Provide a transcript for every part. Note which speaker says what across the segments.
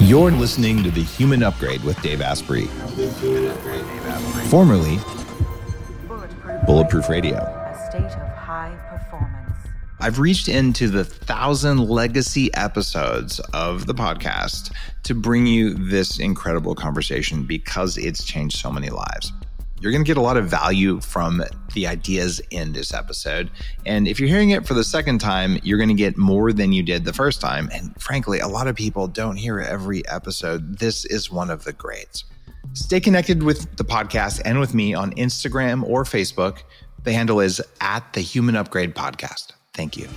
Speaker 1: You're listening to The Human Upgrade with Dave Asprey, formerly Bulletproof Radio.
Speaker 2: A state of high performance.
Speaker 1: I've reached into the thousand legacy episodes of the podcast to bring you this incredible conversation because it's changed so many lives. You're going to get a lot of value from the ideas in this episode. And if you're hearing it for the second time, you're going to get more than you did the first time. And frankly, a lot of people don't hear every episode. This is one of the greats. Stay connected with the podcast and with me on Instagram or Facebook. The handle is at the Human Upgrade Podcast. Thank you.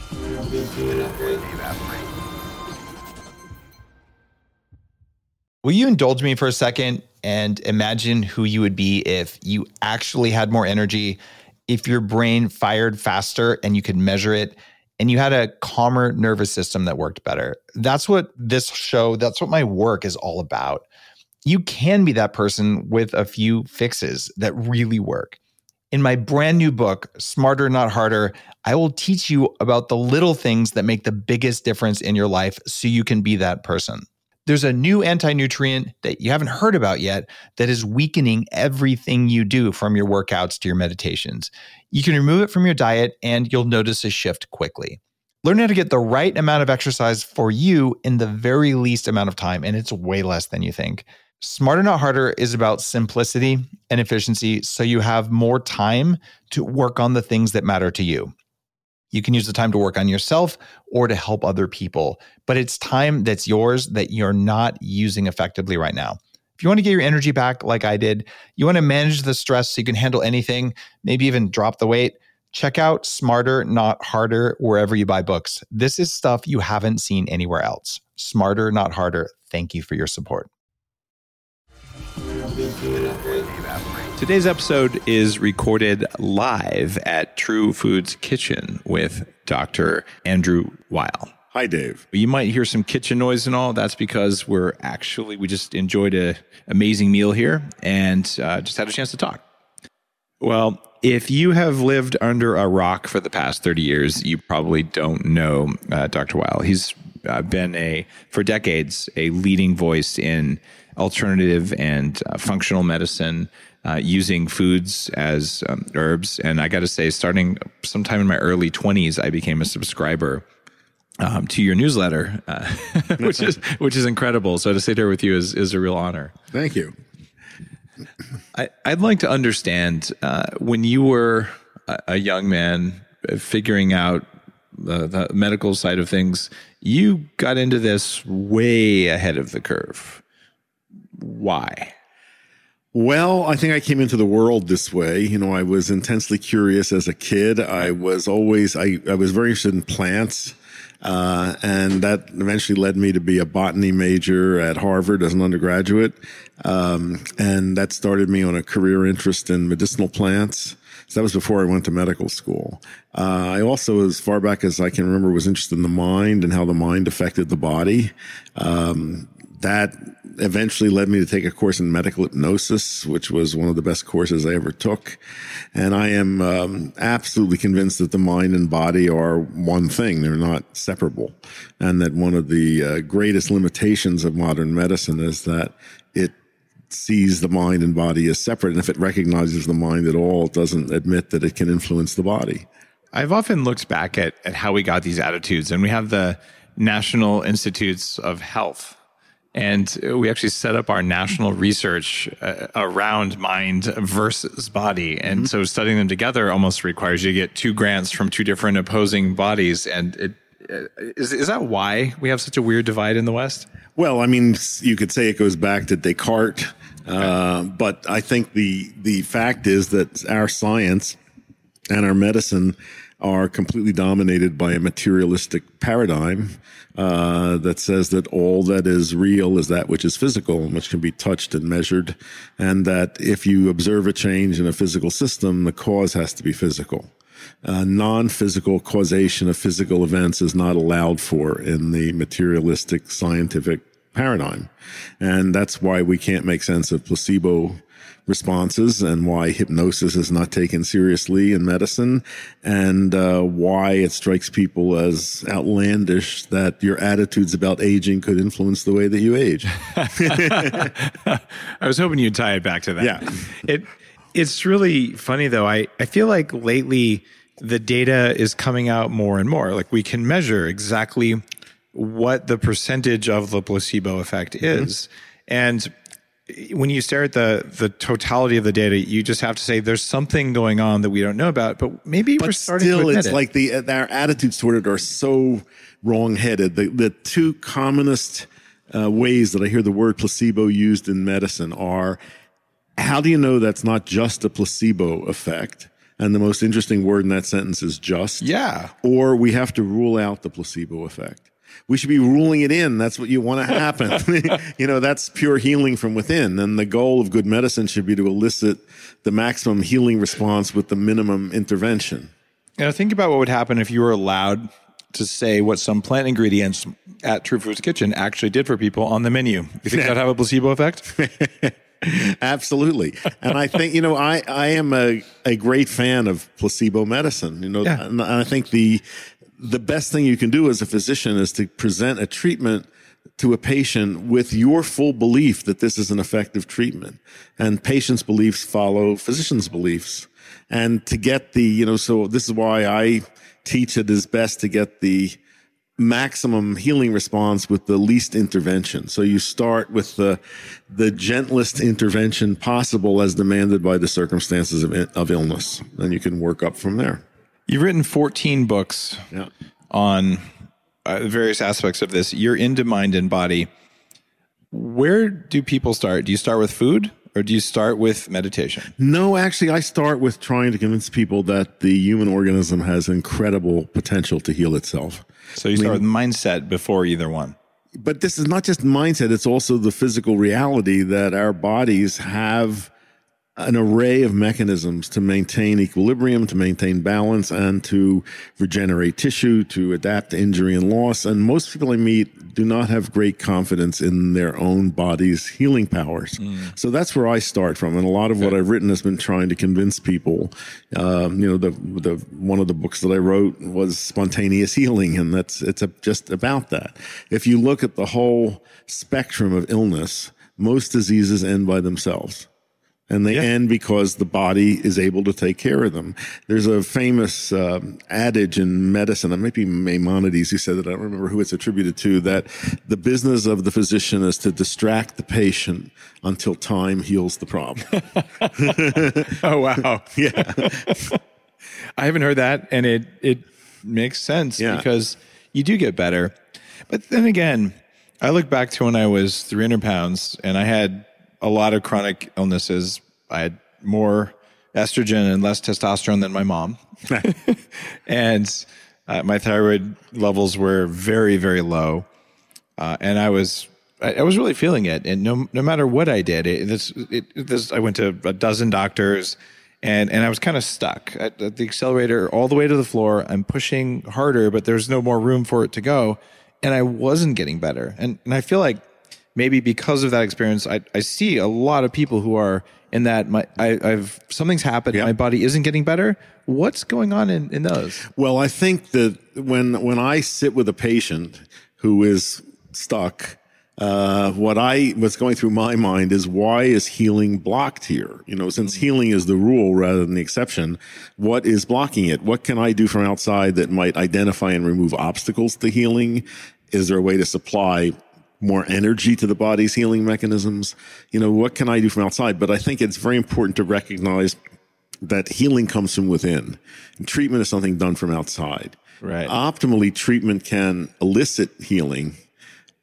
Speaker 1: Will you indulge me for a second and imagine who you would be if you actually had more energy, if your brain fired faster and you could measure it, and you had a calmer nervous system that worked better? That's what this show, that's what my work is all about. You can be that person with a few fixes that really work. In my brand new book, Smarter Not Harder, I will teach you about the little things that make the biggest difference in your life so you can be that person. There's a new anti nutrient that you haven't heard about yet that is weakening everything you do from your workouts to your meditations. You can remove it from your diet and you'll notice a shift quickly. Learn how to get the right amount of exercise for you in the very least amount of time, and it's way less than you think. Smarter Not Harder is about simplicity and efficiency so you have more time to work on the things that matter to you. You can use the time to work on yourself or to help other people, but it's time that's yours that you're not using effectively right now. If you want to get your energy back like I did, you want to manage the stress so you can handle anything, maybe even drop the weight, check out Smarter Not Harder wherever you buy books. This is stuff you haven't seen anywhere else. Smarter Not Harder. Thank you for your support. Today's episode is recorded live at True Foods Kitchen with Dr. Andrew Weil.
Speaker 3: Hi, Dave.
Speaker 1: You might hear some kitchen noise and all. That's because we're actually, we just enjoyed an amazing meal here and uh, just had a chance to talk. Well, if you have lived under a rock for the past 30 years, you probably don't know uh, Dr. Weil. He's uh, been a, for decades, a leading voice in alternative and uh, functional medicine uh, using foods as um, herbs. And I got to say, starting sometime in my early 20s, I became a subscriber. Um, to your newsletter, uh, which is which is incredible. So to sit here with you is is a real honor.
Speaker 3: Thank you.
Speaker 1: I, would like to understand uh, when you were a, a young man uh, figuring out the, the medical side of things. You got into this way ahead of the curve. Why?
Speaker 3: Well, I think I came into the world this way. You know, I was intensely curious as a kid. I was always, I, I was very interested in plants. Uh, and that eventually led me to be a botany major at Harvard as an undergraduate. Um, and that started me on a career interest in medicinal plants. So that was before I went to medical school. Uh, I also, as far back as I can remember, was interested in the mind and how the mind affected the body. Um, that eventually led me to take a course in medical hypnosis, which was one of the best courses I ever took. And I am um, absolutely convinced that the mind and body are one thing. They're not separable. And that one of the uh, greatest limitations of modern medicine is that it sees the mind and body as separate. And if it recognizes the mind at all, it doesn't admit that it can influence the body.
Speaker 1: I've often looked back at, at how we got these attitudes, and we have the National Institutes of Health and we actually set up our national research uh, around mind versus body. And mm-hmm. so studying them together almost requires you to get two grants from two different opposing bodies. And it, uh, is, is that why we have such a weird divide in the West?
Speaker 3: Well, I mean, you could say it goes back to Descartes. Uh, but I think the, the fact is that our science and our medicine are completely dominated by a materialistic paradigm uh, that says that all that is real is that which is physical and which can be touched and measured, and that if you observe a change in a physical system, the cause has to be physical. Uh, non-physical causation of physical events is not allowed for in the materialistic scientific paradigm, and that's why we can't make sense of placebo responses and why hypnosis is not taken seriously in medicine and uh, why it strikes people as outlandish that your attitudes about aging could influence the way that you age.
Speaker 4: I was hoping you'd tie it back to that.
Speaker 3: Yeah.
Speaker 4: It it's really funny though. I, I feel like lately the data is coming out more and more. Like we can measure exactly what the percentage of the placebo effect is. And when you stare at the the totality of the data, you just have to say there's something going on that we don't know about. But maybe we're starting
Speaker 3: still, it's
Speaker 4: it.
Speaker 3: like the our attitudes toward it are so wrong-headed. The the two commonest uh, ways that I hear the word placebo used in medicine are: how do you know that's not just a placebo effect? And the most interesting word in that sentence is just.
Speaker 4: yeah.
Speaker 3: Or we have to rule out the placebo effect. We should be ruling it in. That's what you want to happen. you know, that's pure healing from within. And the goal of good medicine should be to elicit the maximum healing response with the minimum intervention.
Speaker 4: You know, think about what would happen if you were allowed to say what some plant ingredients at True Foods Kitchen actually did for people on the menu. You think that'd have a placebo effect?
Speaker 3: Absolutely. And I think, you know, I, I am a, a great fan of placebo medicine, you know,
Speaker 4: Yeah.
Speaker 3: and I think the, the best thing you can do as a physician is to present a treatment to a patient with your full belief that this is an effective treatment and patient's beliefs follow physician's beliefs. And to get the, you know, so this is why I teach it is best to get the, maximum healing response with the least intervention. So you start with the the gentlest intervention possible as demanded by the circumstances of, of illness. And you can work up from there.
Speaker 4: You've written 14 books
Speaker 3: Yeah.
Speaker 4: on uh, various aspects of this. You're into mind and body. Where do people start? Do you start with food or do you start with meditation?
Speaker 3: No, actually, I start with trying to convince people that the human organism has incredible potential to heal itself.
Speaker 4: So you start with mindset before either one.
Speaker 3: But this is not just mindset, it's also the physical reality that our bodies have an array of mechanisms to maintain equilibrium, to maintain balance, and to regenerate tissue, to adapt to injury and loss. And most people I meet do not have great confidence in their own body's healing powers. So that's where I start from. And a lot of what I've written has been trying to convince people. Um, you know, the the one of the books that I wrote was spontaneous healing, and that's it's a, just about that. If you look at the whole spectrum of illness, most diseases end by themselves and they end because the body is able to take care of them. There's a famous um, adage in medicine, it might be Maimonides who said that, I don't remember who it's attributed to, that the business of the physician is to distract the patient until time heals the problem.
Speaker 4: Oh, wow.
Speaker 3: yeah.
Speaker 4: I haven't heard that, and it it makes sense
Speaker 3: Yeah.
Speaker 4: because you do get better. But then again, I look back to when I was 300 pounds and I had a lot of chronic illnesses. I had more estrogen and less testosterone than my mom, and uh, my thyroid levels were very very low, uh, and I was. I I was really feeling it, and no, no matter what I did, it, this, it, this, I went to a dozen doctors, and and I was kind of stuck at, at the accelerator all the way to the floor. I'm pushing harder, but there's no more room for it to go, and I wasn't getting better. And and I feel like maybe because of that experience, I I see a lot of people who are in that my I, I've something's happened,
Speaker 3: Yeah.
Speaker 4: my body isn't getting better. What's going on in in those?
Speaker 3: Well, I think that when when I sit with a patient who is stuck, uh, what I what's going through my mind is why is healing blocked here? You know, since healing is the rule rather than the exception, what is blocking it? What can I do from outside that might identify and remove obstacles to healing? Is there a way to supply more energy to the body's healing mechanisms? You know, what can I do from outside? But I think it's very important to recognize that healing comes from within. And treatment is something done from outside.
Speaker 4: Right.
Speaker 3: Optimally, treatment can elicit healing,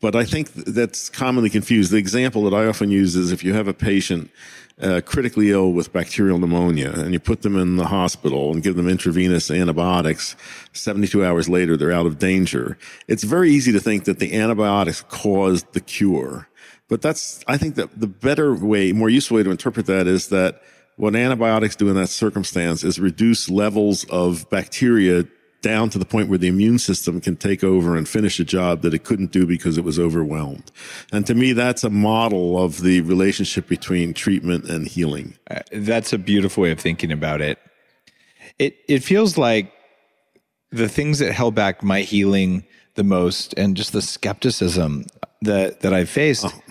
Speaker 3: but I think that's commonly confused. The example that I often use is if you have a patient uh, critically ill with bacterial pneumonia and you put them in the hospital and give them intravenous antibiotics, 72 hours later, they're out of danger. It's very easy to think that the antibiotics caused the cure. But that's, I think that the better way, more useful way to interpret that is that what antibiotics do in that circumstance is reduce levels of bacteria down to the point where the immune system can take over and finish a job that it couldn't do because it was overwhelmed. And to me, that's a model of the relationship between treatment and healing.
Speaker 4: Uh, that's a beautiful way of thinking about it. It it feels like the things that held back my healing the most and just the skepticism that that I faced oh.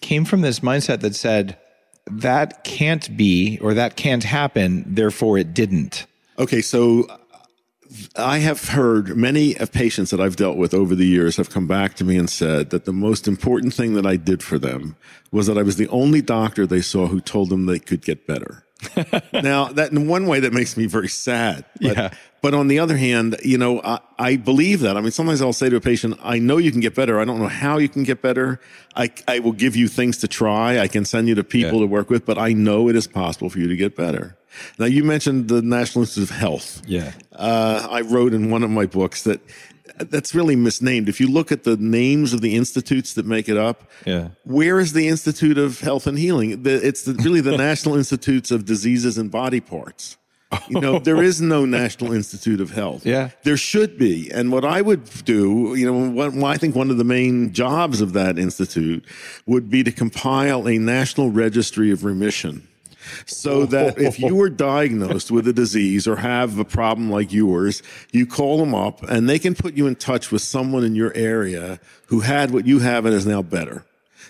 Speaker 4: came from this mindset that said that can't be or that can't happen therefore it didn't.
Speaker 3: Okay, so I have heard many of patients that I've dealt with over the years have come back to me and said that the most important thing that I did for them was that I was the only doctor they saw who told them they could get better. now, that in one way that makes me very sad. But, yeah. but on the other hand, you know, I, I, believe that. I mean, sometimes I'll say to a patient, I know you can get better. I don't know how you can get better. I, I will give you things to try. I can send you to people yeah. to work with, but I know it is possible for you to get better. Now, you mentioned the National Institute of Health.
Speaker 4: Yeah.
Speaker 3: Uh, I wrote in one of my books that that's really misnamed. If you look at the names of the institutes that make it up,
Speaker 4: yeah.
Speaker 3: where is the Institute of Health and Healing? it's the, really the National Institutes of Diseases and Body Parts. You know, there is no National Institute of Health.
Speaker 4: Yeah.
Speaker 3: There should be. And what I would do, you know, what, I think one of the main jobs of that institute would be to compile a national registry of remission so that if you were diagnosed with a disease or have a problem like yours, you call them up and they can put you in touch with someone in your area who had what you have and is now better.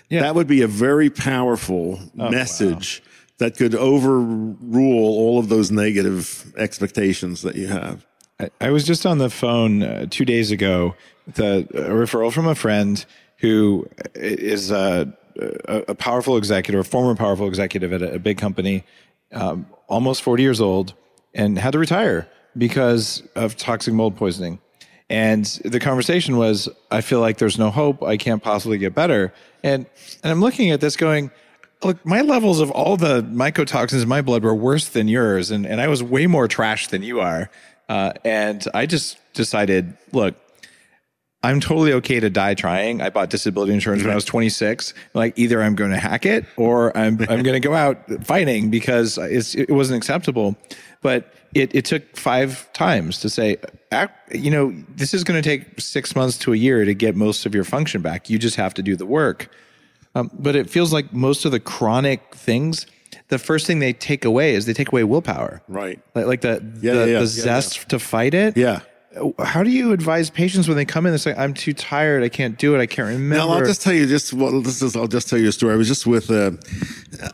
Speaker 3: Yeah. That would be a very powerful oh, message wow. that could overrule all of those negative expectations that you have.
Speaker 4: I, I was just on the phone uh, two days ago with a, a referral from a friend who is a a, a powerful executive, a former powerful executive at a, a big company, um, almost 40 years old, and had to retire because of toxic mold poisoning. And the conversation was, I feel like there's no hope. I can't possibly get better. And and I'm looking at this going, look, my levels of all the mycotoxins in my blood were worse than yours, and and I was way more trash than you are. Uh, and I just decided, look, I'm totally okay to die trying. I bought disability insurance when I was 26. Like either I'm going to hack it or I'm I'm going to go out fighting because it wasn't acceptable. But it, it took five times to say, you know, this is going to take six months to a year to get most of your function back. You just have to do the work. Um, but it feels like most of the chronic things, the first thing they take away is they take away willpower.
Speaker 3: Right.
Speaker 4: Like, like the, yeah, the, yeah, yeah. the zest to fight it.
Speaker 3: Yeah
Speaker 4: how do you advise patients when they come in and say, "I'm too tired, I can't do it, I can't remember"?
Speaker 3: Now, I'll just tell you just well, this is. I'll just tell you a story. I was just with a.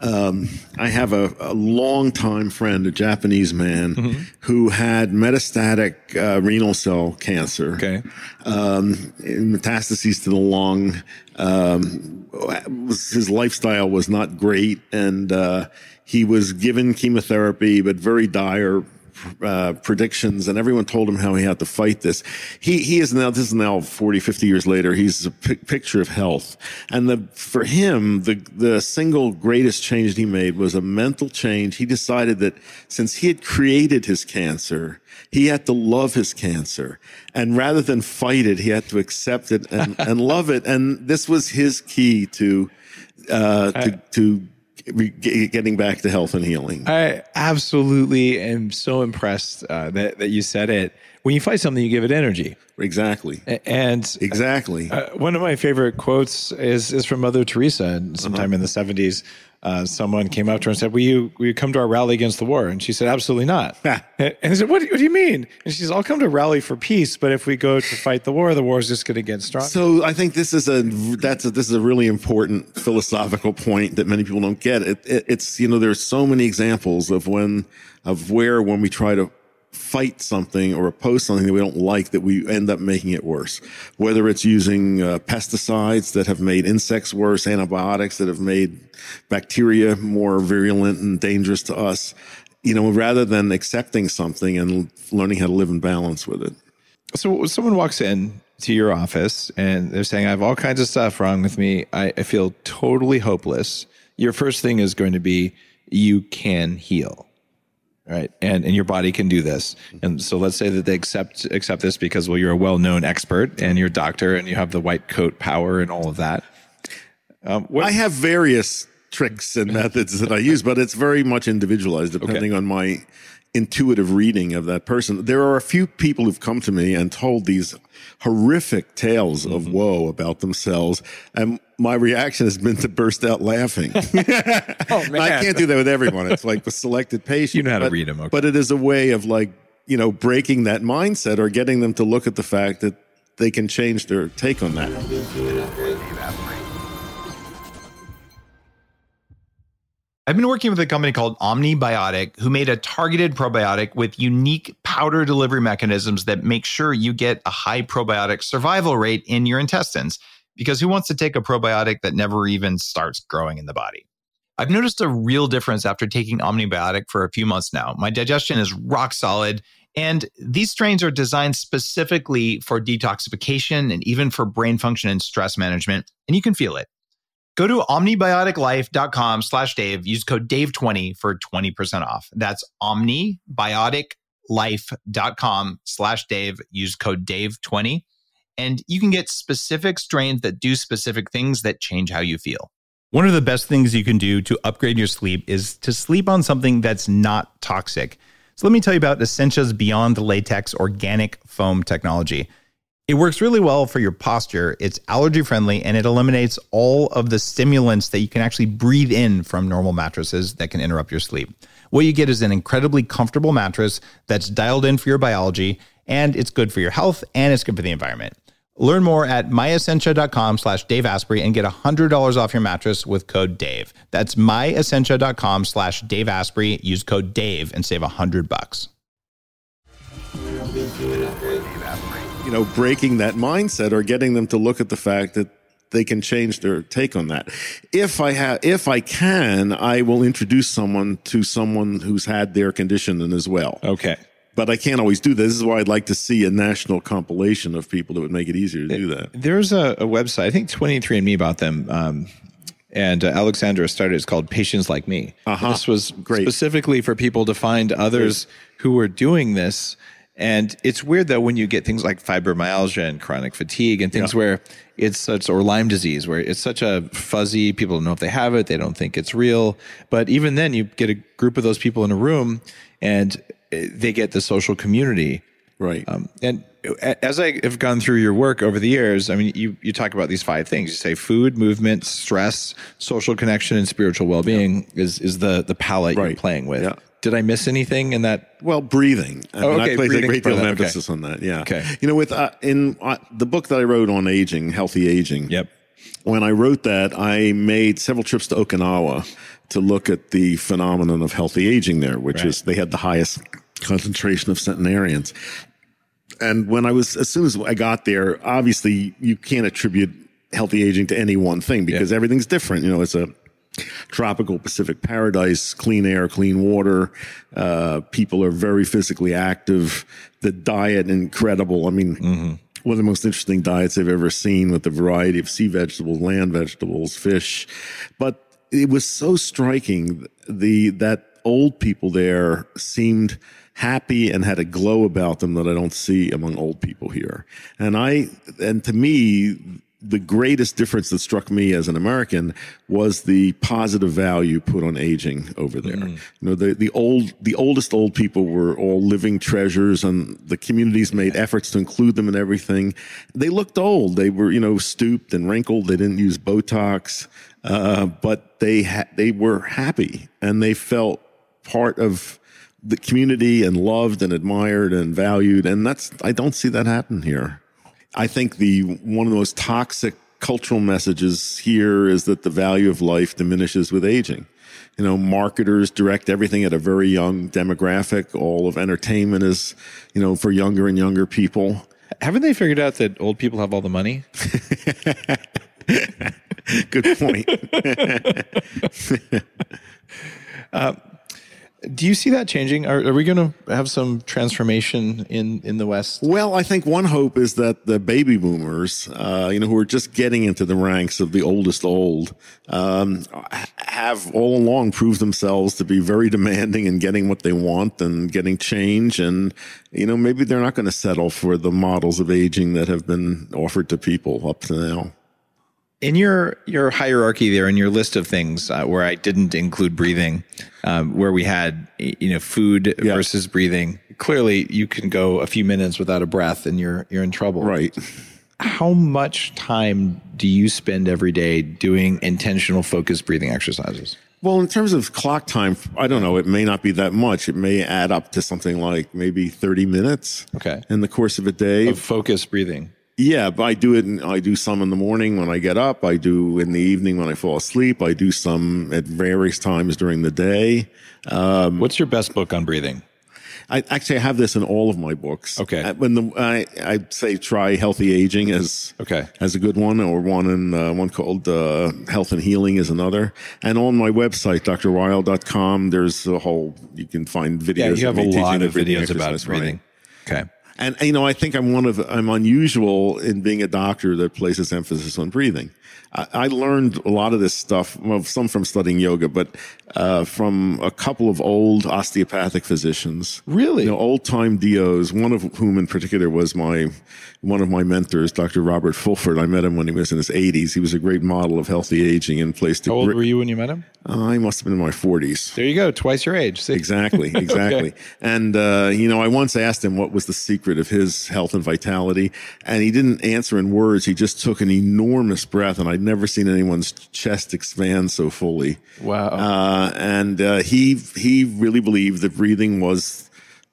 Speaker 3: Um, I have a, a longtime friend, a Japanese man, mm-hmm. who had metastatic uh, renal cell cancer.
Speaker 4: Okay.
Speaker 3: Um, metastases to the lung. Um, his lifestyle was not great, and uh, he was given chemotherapy, but very dire uh, predictions and everyone told him how he had to fight this. He, he is now, this is now 40, 50 years later. He's a p- picture of health. And the, for him, the, the single greatest change he made was a mental change. He decided that since he had created his cancer, he had to love his cancer. And rather than fight it, he had to accept it and, and love it. And this was his key to, uh, to, to getting back to health and healing.
Speaker 4: I absolutely am so impressed uh, that that you said it. When you fight something, you give it energy.
Speaker 3: Exactly.
Speaker 4: And
Speaker 3: exactly.
Speaker 4: Uh, one of my favorite quotes is is from Mother Teresa, sometime uh-huh. in the seventies uh, someone came up to her and said, will you, will you come to our rally against the war? And she said, absolutely not. and I said, what, what do you mean? And she said, I'll come to rally for peace, but if we go to fight the war, the war is just going to get stronger.
Speaker 3: So I think this is a, that's a, this is a really important philosophical point that many people don't get. It, it, it's, you know, there's so many examples of when, of where when we try to fight something or oppose something that we don't like that we end up making it worse. Whether it's using uh, pesticides that have made insects worse, antibiotics that have made bacteria more virulent and dangerous to us, you know, rather than accepting something and learning how to live in balance with it.
Speaker 4: So someone walks in to your office and they're saying, I have all kinds of stuff wrong with me. I, I feel totally hopeless. Your first thing is going to be, you can heal right and and your body can do this and so let's say that they accept accept this because well you're a well-known expert and you're a doctor and you have the white coat power and all of that
Speaker 3: um, i have various tricks and methods that i use but it's very much individualized depending okay. on my intuitive reading of that person. There are a few people who've come to me and told these horrific tales of woe about themselves. And my reaction has been to burst out laughing.
Speaker 4: Oh,
Speaker 3: I can't do that with everyone. It's like with selected patients.
Speaker 4: You know how to read them, okay.
Speaker 3: But it is a way of like, you know, breaking that mindset or getting them to look at the fact that they can change their take on that.
Speaker 1: I've been working with a company called Omnibiotic who made a targeted probiotic with unique powder delivery mechanisms that make sure you get a high probiotic survival rate in your intestines. Because who wants to take a probiotic that never even starts growing in the body? I've noticed a real difference after taking Omnibiotic for a few months now. My digestion is rock solid, and these strains are designed specifically for detoxification and even for brain function and stress management, and you can feel it. Go to omnibioticlife.com slash Dave. Use code Dave20 for 20% off. That's omnibioticlife.com slash Dave. Use code Dave20. And you can get specific strains that do specific things that change how you feel. One of the best things you can do to upgrade your sleep is to sleep on something that's not toxic. So let me tell you about Essentia's Beyond Latex organic foam technology. It works really well for your posture. It's allergy friendly and it eliminates all of the stimulants that you can actually breathe in from normal mattresses that can interrupt your sleep. What you get is an incredibly comfortable mattress that's dialed in for your biology and it's good for your health and it's good for the environment. Learn more at myessentia.com slash Dave Asprey and get $100 off your mattress with code DAVE. That's myessentia.com slash Dave Asprey. Use code DAVE and save 100 bucks.
Speaker 3: you know, breaking that mindset or getting them to look at the fact that they can change their take on that. If I have, if I can, I will introduce someone to someone who's had their condition as well.
Speaker 4: Okay.
Speaker 3: But I can't always do that. This is why I'd like to see a national compilation of people that would make it easier to do that.
Speaker 4: There's a, a website, I think 23andMe bought them. Um, and uh, Alexandra started. It's called Patients Like Me.
Speaker 3: Uh-huh.
Speaker 4: This was
Speaker 3: Great.
Speaker 4: specifically for people to find others who were doing this. And it's weird though when you get things like fibromyalgia and chronic fatigue and things
Speaker 3: Yeah.
Speaker 4: where it's such or Lyme disease where it's such a fuzzy. People don't know if they have it. They don't think it's real. But even then, you get a group of those people in a room, and they get the social community.
Speaker 3: Right.
Speaker 4: Um, and as I have gone through your work over the years, I mean, you, you talk about these five things. You say food, movement, stress, social connection, and spiritual well being is is the the palette you're playing with.
Speaker 3: Yeah.
Speaker 4: Did I miss anything in that?
Speaker 3: Well, breathing. I,
Speaker 4: Oh,
Speaker 3: mean,
Speaker 4: okay,
Speaker 3: I place a great deal of
Speaker 4: that, okay.
Speaker 3: emphasis on that. Yeah.
Speaker 4: Okay.
Speaker 3: You know, with uh, in uh, the book that I wrote on aging, healthy aging.
Speaker 4: Yep.
Speaker 3: When I wrote that, I made several trips to Okinawa to look at the phenomenon of healthy aging there, which
Speaker 4: Right.
Speaker 3: is they had the highest concentration of centenarians. And when I was, as soon as I got there, obviously you can't attribute healthy aging to any one thing because everything's different. You know, it's a tropical Pacific paradise, clean air, clean water. Uh, people are very physically active. The diet, incredible. I mean, one of the most interesting diets I've ever seen with the variety of sea vegetables, land vegetables, fish. But it was so striking the that old people there seemed happy and had a glow about them that I don't see among old people here. And I and to me the greatest difference that struck me as an American was the positive value put on aging over there. You know, the, the old, the oldest old people were all living treasures and the communities made efforts to include them in everything. They looked old. They were, you know, stooped and wrinkled. They didn't use Botox. Uh, but they ha- they were happy and they felt part of the community and loved and admired and valued. And that's, I don't see that happen here. I think the one of the most toxic cultural messages here is that the value of life diminishes with aging. You know, marketers direct everything at a very young demographic. All of entertainment is, you know, for younger and younger people.
Speaker 4: Haven't they figured out that old people have all the money?
Speaker 3: Good point.
Speaker 4: Uh, Do you see that changing? Are, are we going to have some transformation in in the West?
Speaker 3: Well, I think one hope is that the baby boomers, uh, you know, who are just getting into the ranks of the oldest old, um, have all along proved themselves to be very demanding and getting what they want and getting change. And, you know, maybe they're not going to settle for the models of aging that have been offered to people up to now.
Speaker 4: In your your hierarchy there in your list of things uh, where I didn't include breathing, um, where we had you know food
Speaker 3: Yeah.
Speaker 4: versus breathing. Clearly, you can go a few minutes without a breath, and you're you're in trouble.
Speaker 3: Right.
Speaker 4: How much time do you spend every day doing intentional focused breathing exercises?
Speaker 3: Well, in terms of clock time, I don't know. It may not be that much. It may add up to something like maybe 30 minutes.
Speaker 4: Okay.
Speaker 3: In the course of a day.
Speaker 4: Of focused breathing.
Speaker 3: Yeah, but I do it. In, I do some in the morning when I get up. I do in the evening when I fall asleep. I do some at various times during the day.
Speaker 4: What's your best book on breathing?
Speaker 3: I actually I have this in all of my books.
Speaker 4: Okay.
Speaker 3: Uh, When the I I say try healthy aging as
Speaker 4: Okay.
Speaker 3: as a good one, or one in uh, one called uh, health and healing is another. And on my website, drweil.com, there's a whole you can find videos.
Speaker 4: Yeah, you have a lot of
Speaker 3: breathing
Speaker 4: videos about
Speaker 3: exercise, right.
Speaker 4: breathing. Okay.
Speaker 3: And you know, I think I'm one of I'm unusual in being a doctor that places emphasis on breathing. I, I learned a lot of this stuff, well, some from studying yoga, but uh, from a couple of old osteopathic physicians.
Speaker 4: Really?
Speaker 3: You know, old time DOs. One of whom, in particular, was my one of my mentors, Dr. Robert Fulford. I met him when he was in his 80s. He was a great model of healthy aging and placed.
Speaker 4: How old were you when you met him?
Speaker 3: I must have been in my 40s.
Speaker 4: There you go, twice your age. See?
Speaker 3: Exactly, exactly. And uh, you know, I once asked him what was the secret of his health and vitality, and he didn't answer in words. He just took an enormous breath, and I'd never seen anyone's chest expand so fully.
Speaker 4: Wow.
Speaker 3: Uh, and uh, he he really believed that breathing was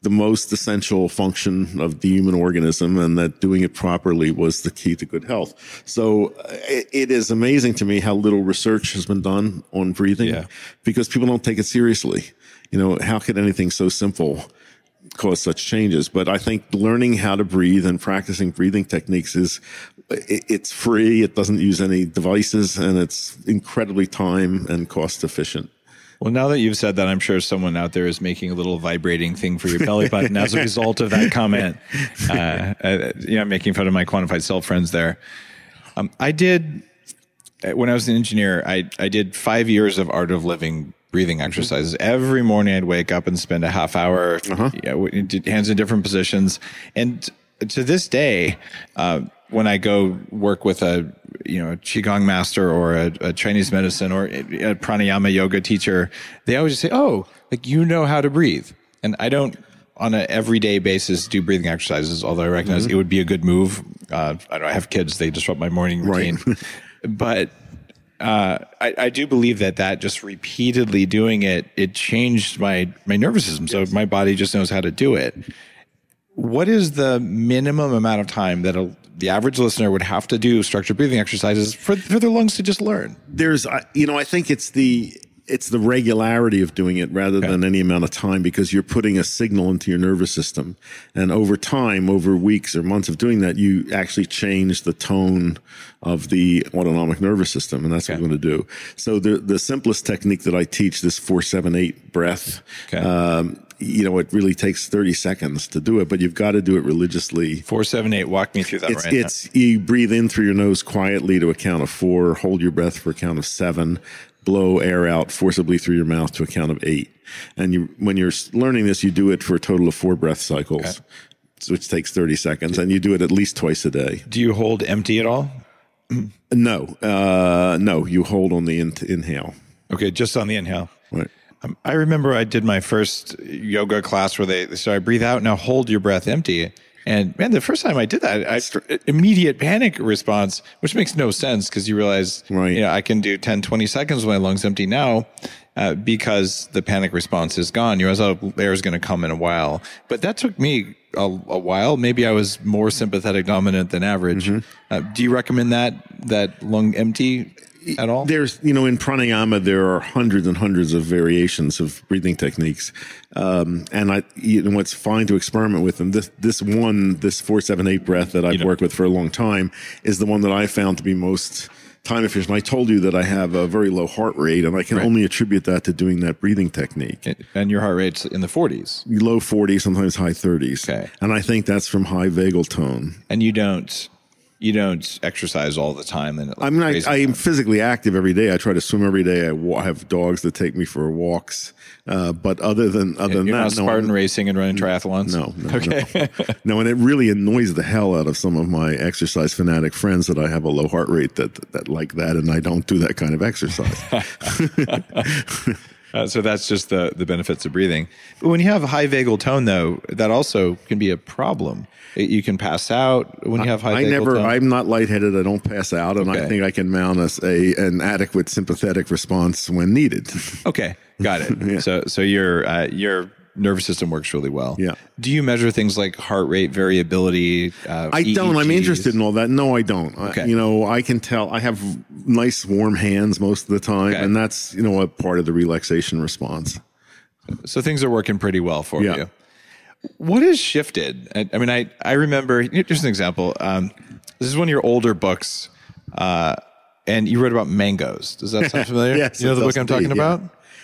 Speaker 3: the most essential function of the human organism and that doing it properly was the key to good health. So uh, it, it is amazing to me how little research has been done on breathing
Speaker 4: Yeah.
Speaker 3: because people don't take it seriously. You know, how could anything so simple cause such changes? But I think learning how to breathe and practicing breathing techniques is it, it's free. It doesn't use any devices and it's incredibly time and cost efficient.
Speaker 4: Well, now that you've said that, I'm sure someone out there is making a little vibrating thing for your belly button as a result of that comment. Uh, uh, you know, making fun of my quantified self friends there. Um, I did uh, when I was an engineer. I I did five years of art of living breathing exercises. Every morning, I'd wake up and spend a half hour, yeah, w- did hands in different positions, and to this day. Uh, when I go work with a you know a qigong master or a, a Chinese medicine or a pranayama yoga teacher, they always say, "Oh, like you know how to breathe," and I don't on an everyday basis do breathing exercises. Although I recognize it would be a good move. Uh, I don't I have kids; they disrupt my morning routine. Right. but. Uh, I, I do believe that that just repeatedly doing it, it changed my my nervous system. So my body just knows how to do it. What is the minimum amount of time that a, the average listener would have to do structured breathing exercises for, for their lungs to just learn?
Speaker 3: there's you know i think it's the it's the regularity of doing it rather than any amount of time because you're putting a signal into your nervous system and over time over weeks or months of doing that you actually change the tone of the autonomic nervous system and that's what we're going to do so the the simplest technique that i teach this 478 breath
Speaker 4: Okay.
Speaker 3: um, you know it really takes 30 seconds to do it but you've got to do it religiously
Speaker 4: Four, seven, eight. Walk me through that
Speaker 3: it's
Speaker 4: right
Speaker 3: it's you breathe in through your nose quietly to a count of four, hold your breath for a count of seven, blow air out forcibly through your mouth to a count of eight. And you when you're learning this, you do it for a total of four breath cycles, which takes 30 seconds, and you do it at least twice a day.
Speaker 4: Do you hold empty at all?
Speaker 3: No, uh, no, you hold on the in- inhale.
Speaker 4: Okay, just on the inhale.
Speaker 3: Right.
Speaker 4: Um, I remember I did my first yoga class where they, so I breathe out, now hold your breath empty. And man, the first time I did that, I immediate panic response, which makes no sense because you realize,
Speaker 3: Right.
Speaker 4: you know, I can do 10, 20 seconds with my lungs empty now uh, because the panic response is gone. You realize, oh, air is going to come in a while. But that took me a, a while. Maybe I was more sympathetic dominant than average.
Speaker 3: Mm-hmm.
Speaker 4: Uh, do you recommend that, that lung empty at all?
Speaker 3: There's, you know, in pranayama, there are hundreds and hundreds of variations of breathing techniques. Um, and I, you know, it's fine to experiment with them. This, this one, this four, seven, eight breath that I've
Speaker 4: know.
Speaker 3: worked with for a long time is the one that I found to be most time efficient. I told you that I have a very low heart rate and I can only attribute that to doing that breathing technique.
Speaker 4: and your heart rate's in the 40s.
Speaker 3: Low 40s, sometimes high 30s.
Speaker 4: Okay.
Speaker 3: And I think that's from high vagal tone.
Speaker 4: and you don't you don't exercise all the time. And
Speaker 3: I mean, I,
Speaker 4: crazy
Speaker 3: I am physically active every day. I try to swim every day. I have dogs that take me for walks. Uh, but other than other than
Speaker 4: You're
Speaker 3: that,
Speaker 4: not Spartan
Speaker 3: no,
Speaker 4: racing and running triathlons.
Speaker 3: no, no,
Speaker 4: Okay.
Speaker 3: no, no. And it really annoys the hell out of some of my exercise fanatic friends that I have a low heart rate that that like that, and I don't do that kind of exercise.
Speaker 4: Uh, so that's just the the benefits of breathing. But when you have high vagal tone, though, that also can be a problem. You can pass out when you have high.
Speaker 3: I never.
Speaker 4: tone.
Speaker 3: I'm not lightheaded. I don't pass out, and I think I can mount a, a an adequate sympathetic response when needed.
Speaker 4: Okay, got it. So so your uh, your nervous system works really well.
Speaker 3: Yeah.
Speaker 4: Do you measure things like heart rate variability? Uh,
Speaker 3: I don't. I'm interested in all that. No, I don't. I- you know, I can tell. I have nice warm hands most of the time,
Speaker 4: Okay.
Speaker 3: and that's you know a part of the relaxation response.
Speaker 4: So things are working pretty well for
Speaker 3: Yeah.
Speaker 4: you. What has shifted? I, I mean, I I remember. Just an example. Um, this is one of your older books, uh, and you wrote about mangoes. Does that sound familiar?
Speaker 3: Yes,
Speaker 4: you know the book I'm talking
Speaker 3: yeah.
Speaker 4: about.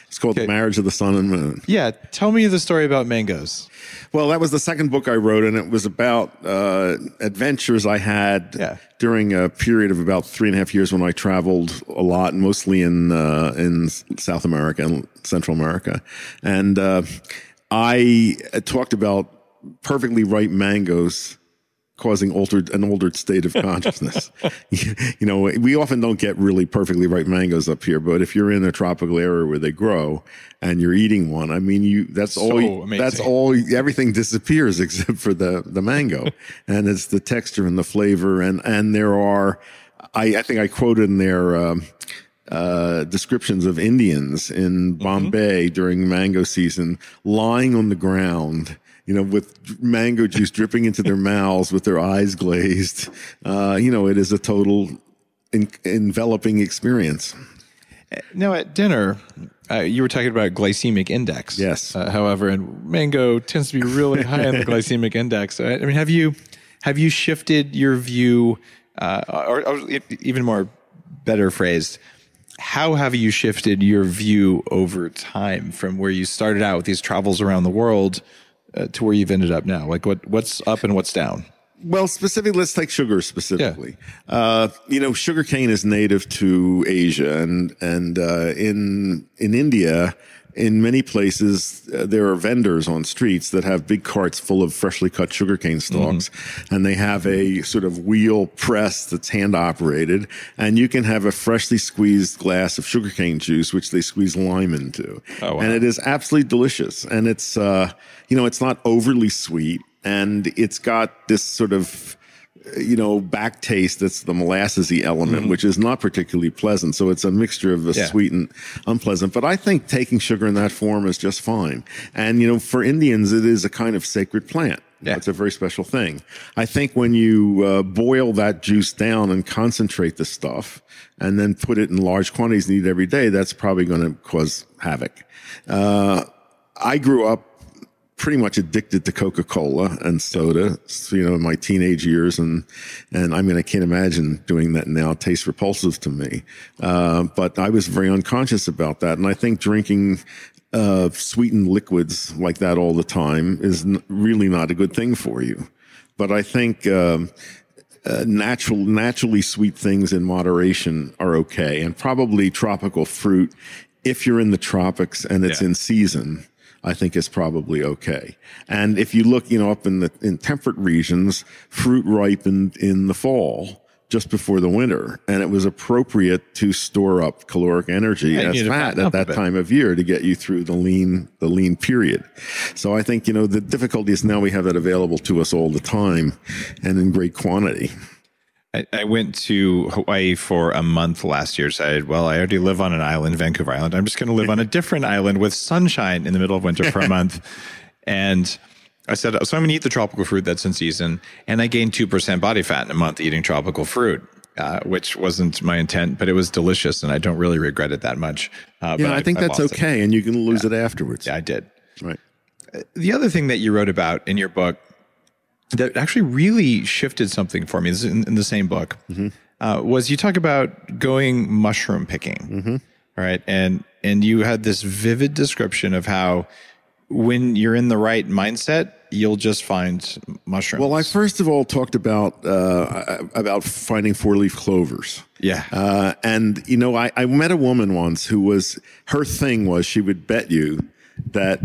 Speaker 3: It's called
Speaker 4: Okay.
Speaker 3: "The Marriage of the Sun and Moon."
Speaker 4: Yeah, tell me the story about mangoes.
Speaker 3: Well, that was the second book I wrote, and it was about uh, adventures I had
Speaker 4: Yeah.
Speaker 3: during a period of about three and a half years when I traveled a lot, mostly in uh, in South America and Central America, and uh, I talked about perfectly ripe mangoes causing altered an altered state of consciousness. you know, we often don't get really perfectly ripe mangoes up here, but if you're in a tropical area where they grow and you're eating one, I mean, you that's
Speaker 4: So
Speaker 3: all you- that's all everything disappears except for the the mango, and it's the texture and the flavor, and and there are, I I think I quoted in there. Um, uh, descriptions of Indians in Bombay during mango season lying on the ground, you know, with mango juice dripping into their mouths with their eyes glazed. Uh, you know, it is a total en- enveloping experience.
Speaker 4: Now at dinner, uh, you were talking about glycemic index.
Speaker 3: Yes.
Speaker 4: Uh, however, and mango tends to be really high on the glycemic index. I I mean, have you have you shifted your view, uh, or, or even more better phrased? How have you shifted your view over time from where you started out with these travels around the world uh, to where you've ended up now? Like what what's up and what's down?
Speaker 3: Well, specifically, let's take sugar specifically. Uh, you know, sugar cane is native to Asia, and and uh, in in India, in many places, uh, there are vendors on streets that have big carts full of freshly cut sugarcane stalks, and they have a sort of wheel press that's hand operated, and you can have a freshly squeezed glass of sugarcane juice, which they squeeze lime into,
Speaker 4: Oh, wow.
Speaker 3: and it is absolutely delicious, and it's uh, you know, it's not overly sweet, and it's got this sort of you know, back taste that's the molassesy element, which is not particularly pleasant. So it's a mixture of the
Speaker 4: Yeah.
Speaker 3: sweet and unpleasant. But I think taking sugar in that form is just fine. And, you know, for Indians, it is a kind of sacred plant.
Speaker 4: Yeah.
Speaker 3: It's a very special thing. I think when you uh, boil that juice down and concentrate the stuff and then put it in large quantities and eat every day, that's probably going to cause havoc. Uh, I grew up pretty much addicted to Coca-Cola and soda, you know, in my teenage years. And, and I mean, I can't imagine doing that now. It tastes repulsive to me. Uh, but I was very unconscious about that. And I think drinking, uh, sweetened liquids like that all the time is n- really not a good thing for you. But I think, um, uh, natural, naturally sweet things in moderation are okay, and probably tropical fruit, if you're in the tropics and it's
Speaker 4: Yeah.
Speaker 3: in season, I think is probably okay. And if you look, you know, up in the in temperate regions, fruit ripened in the fall, just before the winter, and it was appropriate to store up caloric energy
Speaker 4: Yeah,
Speaker 3: as fat at that time of year to get you through the lean the lean period. So I think you know the difficulty is now we have that available to us all the time and in great quantity.
Speaker 4: I, I went to Hawaii for a month last year. So Decided, well, I already live on an island, Vancouver Island. I'm just going to live on a different island with sunshine in the middle of winter for a month. And I said, so I'm going to eat the tropical fruit that's in season. And I gained 2% body fat in a month eating tropical fruit, uh, which wasn't my intent, but it was delicious. And I don't really regret it that much. Uh,
Speaker 3: Yeah,
Speaker 4: but
Speaker 3: I think that's
Speaker 4: lost it.
Speaker 3: okay, and you can lose it afterwards.
Speaker 4: Yeah, I did.
Speaker 3: Right.
Speaker 4: The other thing that you wrote about in your book that actually really shifted something for me this is in, in the same book uh, was you talk about going mushroom picking, right? And and you had this vivid description of how when you're in the right mindset, you'll just find mushrooms.
Speaker 3: Well, I first of all talked about uh, about finding four leaf clovers.
Speaker 4: yeah.
Speaker 3: Uh, and you know, I, I met a woman once who was her thing was she would bet you that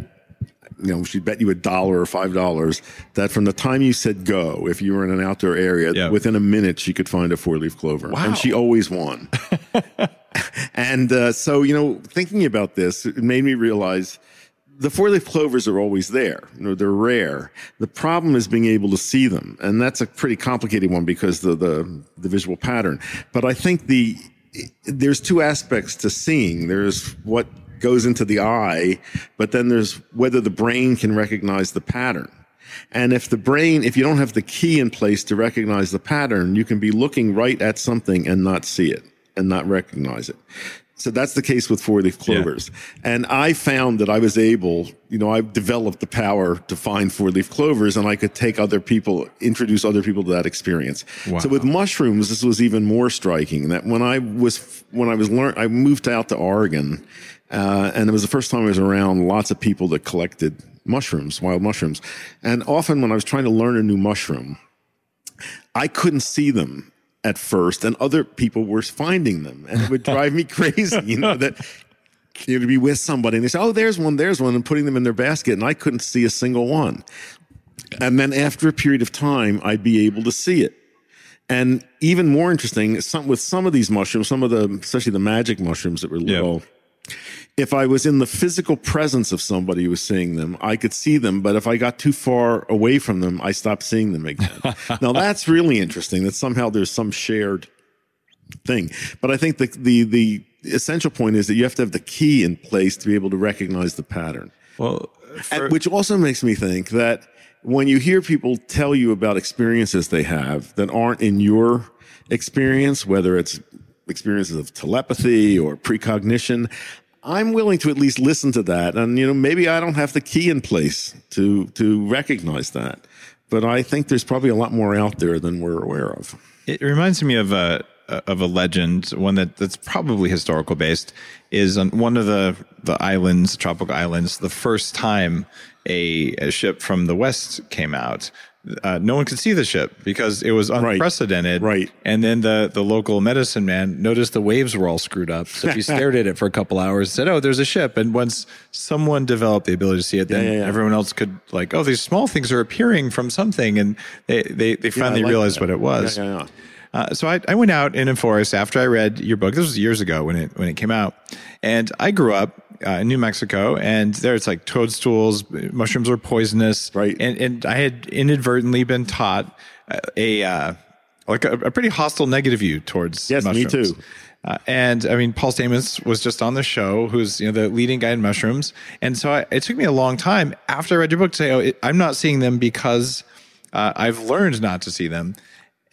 Speaker 3: you know she'd bet you a dollar or five dollars that from the time you said go, if you were in an outdoor area,
Speaker 4: Yeah.
Speaker 3: within a minute she could find a four leaf clover,
Speaker 4: Wow.
Speaker 3: and she always won. and uh, so you know, thinking about this, it made me realize. The four-leaf clovers are always there. You know, they're rare. The problem is being able to see them, and that's a pretty complicated one because the the, the visual pattern. But I think the there's two aspects to seeing. There's what goes into the eye, but then there's whether the brain can recognize the pattern. And if the brain, if you don't have the key in place to recognize the pattern, you can be looking right at something and not see it and not recognize it. So that's the case with four leaf clovers. And I found that I was able, you know, I've developed the power to find four leaf clovers and I could take other people, introduce other people to that experience. So with mushrooms, this was even more striking that when I was, when I was learn, I moved out to Oregon, uh, and it was the first time I was around lots of people that collected mushrooms, wild mushrooms. And often when I was trying to learn a new mushroom, I couldn't see them at first, and other people were finding them, and it would drive me crazy. You know that you know, to be with somebody and they say, "Oh, there's one, there's one," and putting them in their basket, and I couldn't see a single one. And then after a period of time, I'd be able to see it. And even more interesting, some with some of these mushrooms, some of the, especially the magic mushrooms that were little. If I was in the physical presence of somebody who was seeing them, I could see them. But if I got too far away from them, I stopped seeing them again. now that's really interesting that somehow there's some shared thing. But I think the, the, the essential point is that you have to have the key in place to be able to recognize the pattern.
Speaker 4: well, for-
Speaker 3: which also makes me think that when you hear people tell you about experiences they have that aren't in your experience, whether it's experiences of telepathy or precognition, I'm willing to at least listen to that. And, you know, maybe I don't have the key in place to, to recognize that. But I think there's probably a lot more out there than we're aware of.
Speaker 4: It reminds me of a of a legend, one that that's probably historical based. Is on one of the the islands, tropical islands, the first time a, a ship from the west came out. Uh, no one could see the ship because it was unprecedented.
Speaker 3: Right. right.
Speaker 4: And then the, the local medicine man noticed the waves were all screwed up. So he stared at it for a couple hours and said, Oh, there's a ship. And once someone developed the ability to see it, then
Speaker 3: yeah, yeah.
Speaker 4: everyone else could like, Oh, these small things are appearing from something. And they, they, they finally
Speaker 3: like
Speaker 4: realized
Speaker 3: that.
Speaker 4: what it was.
Speaker 3: Yeah, yeah, yeah.
Speaker 4: Uh, so I, I went out in a forest after I read your book. This was years ago when it when it came out, and I grew up uh, in New Mexico, and there it's like toadstools, mushrooms are poisonous,
Speaker 3: Right.
Speaker 4: And and I had inadvertently been taught a uh, like a, a pretty hostile negative view towards
Speaker 3: Yes, me
Speaker 4: mushrooms.
Speaker 3: too.
Speaker 4: Uh, and I mean, Paul Stamets was just on the show, who's you know the leading guy in mushrooms, and so I, it took me a long time after I read your book to say, "Oh, it, I'm not seeing them because uh, I've learned not to see them."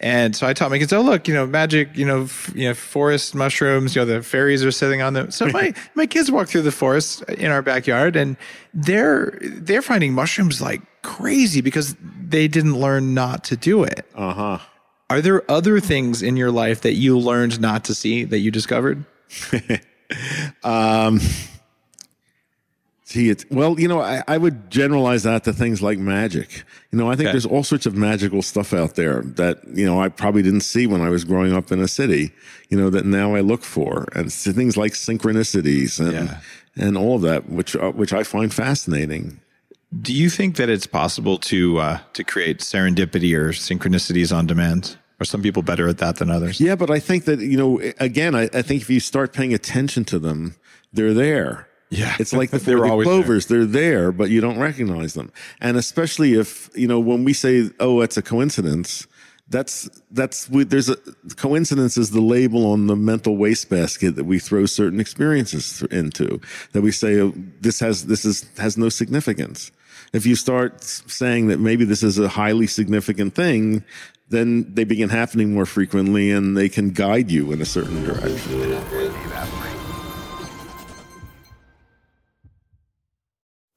Speaker 4: And so I taught my kids, "Oh, look, you know, magic, you know, f- you know, forest mushrooms, you know, the fairies are sitting on them." So my my kids walk through the forest in our backyard, and they're they're finding mushrooms like crazy because they didn't learn not to do it.
Speaker 3: Uh huh.
Speaker 4: Are there other things in your life that you learned not to see that you discovered?
Speaker 3: See it. Well, you know, I, I would generalize that to things like magic. You know, I think
Speaker 4: Okay.
Speaker 3: there's all sorts of magical stuff out there that, you know, I probably didn't see when I was growing up in a city, you know, that now I look for. And it's things like synchronicities and,
Speaker 4: Yeah.
Speaker 3: and all of that, which, uh, which I find fascinating.
Speaker 4: Do you think that it's possible to uh, to create serendipity or synchronicities on demand? Are some people better at that than others?
Speaker 3: Yeah, but I think that, you know, again, I, I think if you start paying attention to them, they're there.
Speaker 4: Yeah.
Speaker 3: It's like the
Speaker 4: They were
Speaker 3: four-leaf
Speaker 4: always there.
Speaker 3: clovers. They're there, but you don't recognize them. And especially if, you know, when we say, oh, it's a coincidence, that's, that's, we, there's a coincidence is the label on the mental wastebasket that we throw certain experiences into that we say, oh, this has, this is, has no significance. If you start saying that maybe this is a highly significant thing, then they begin happening more frequently and they can guide you in a certain direction.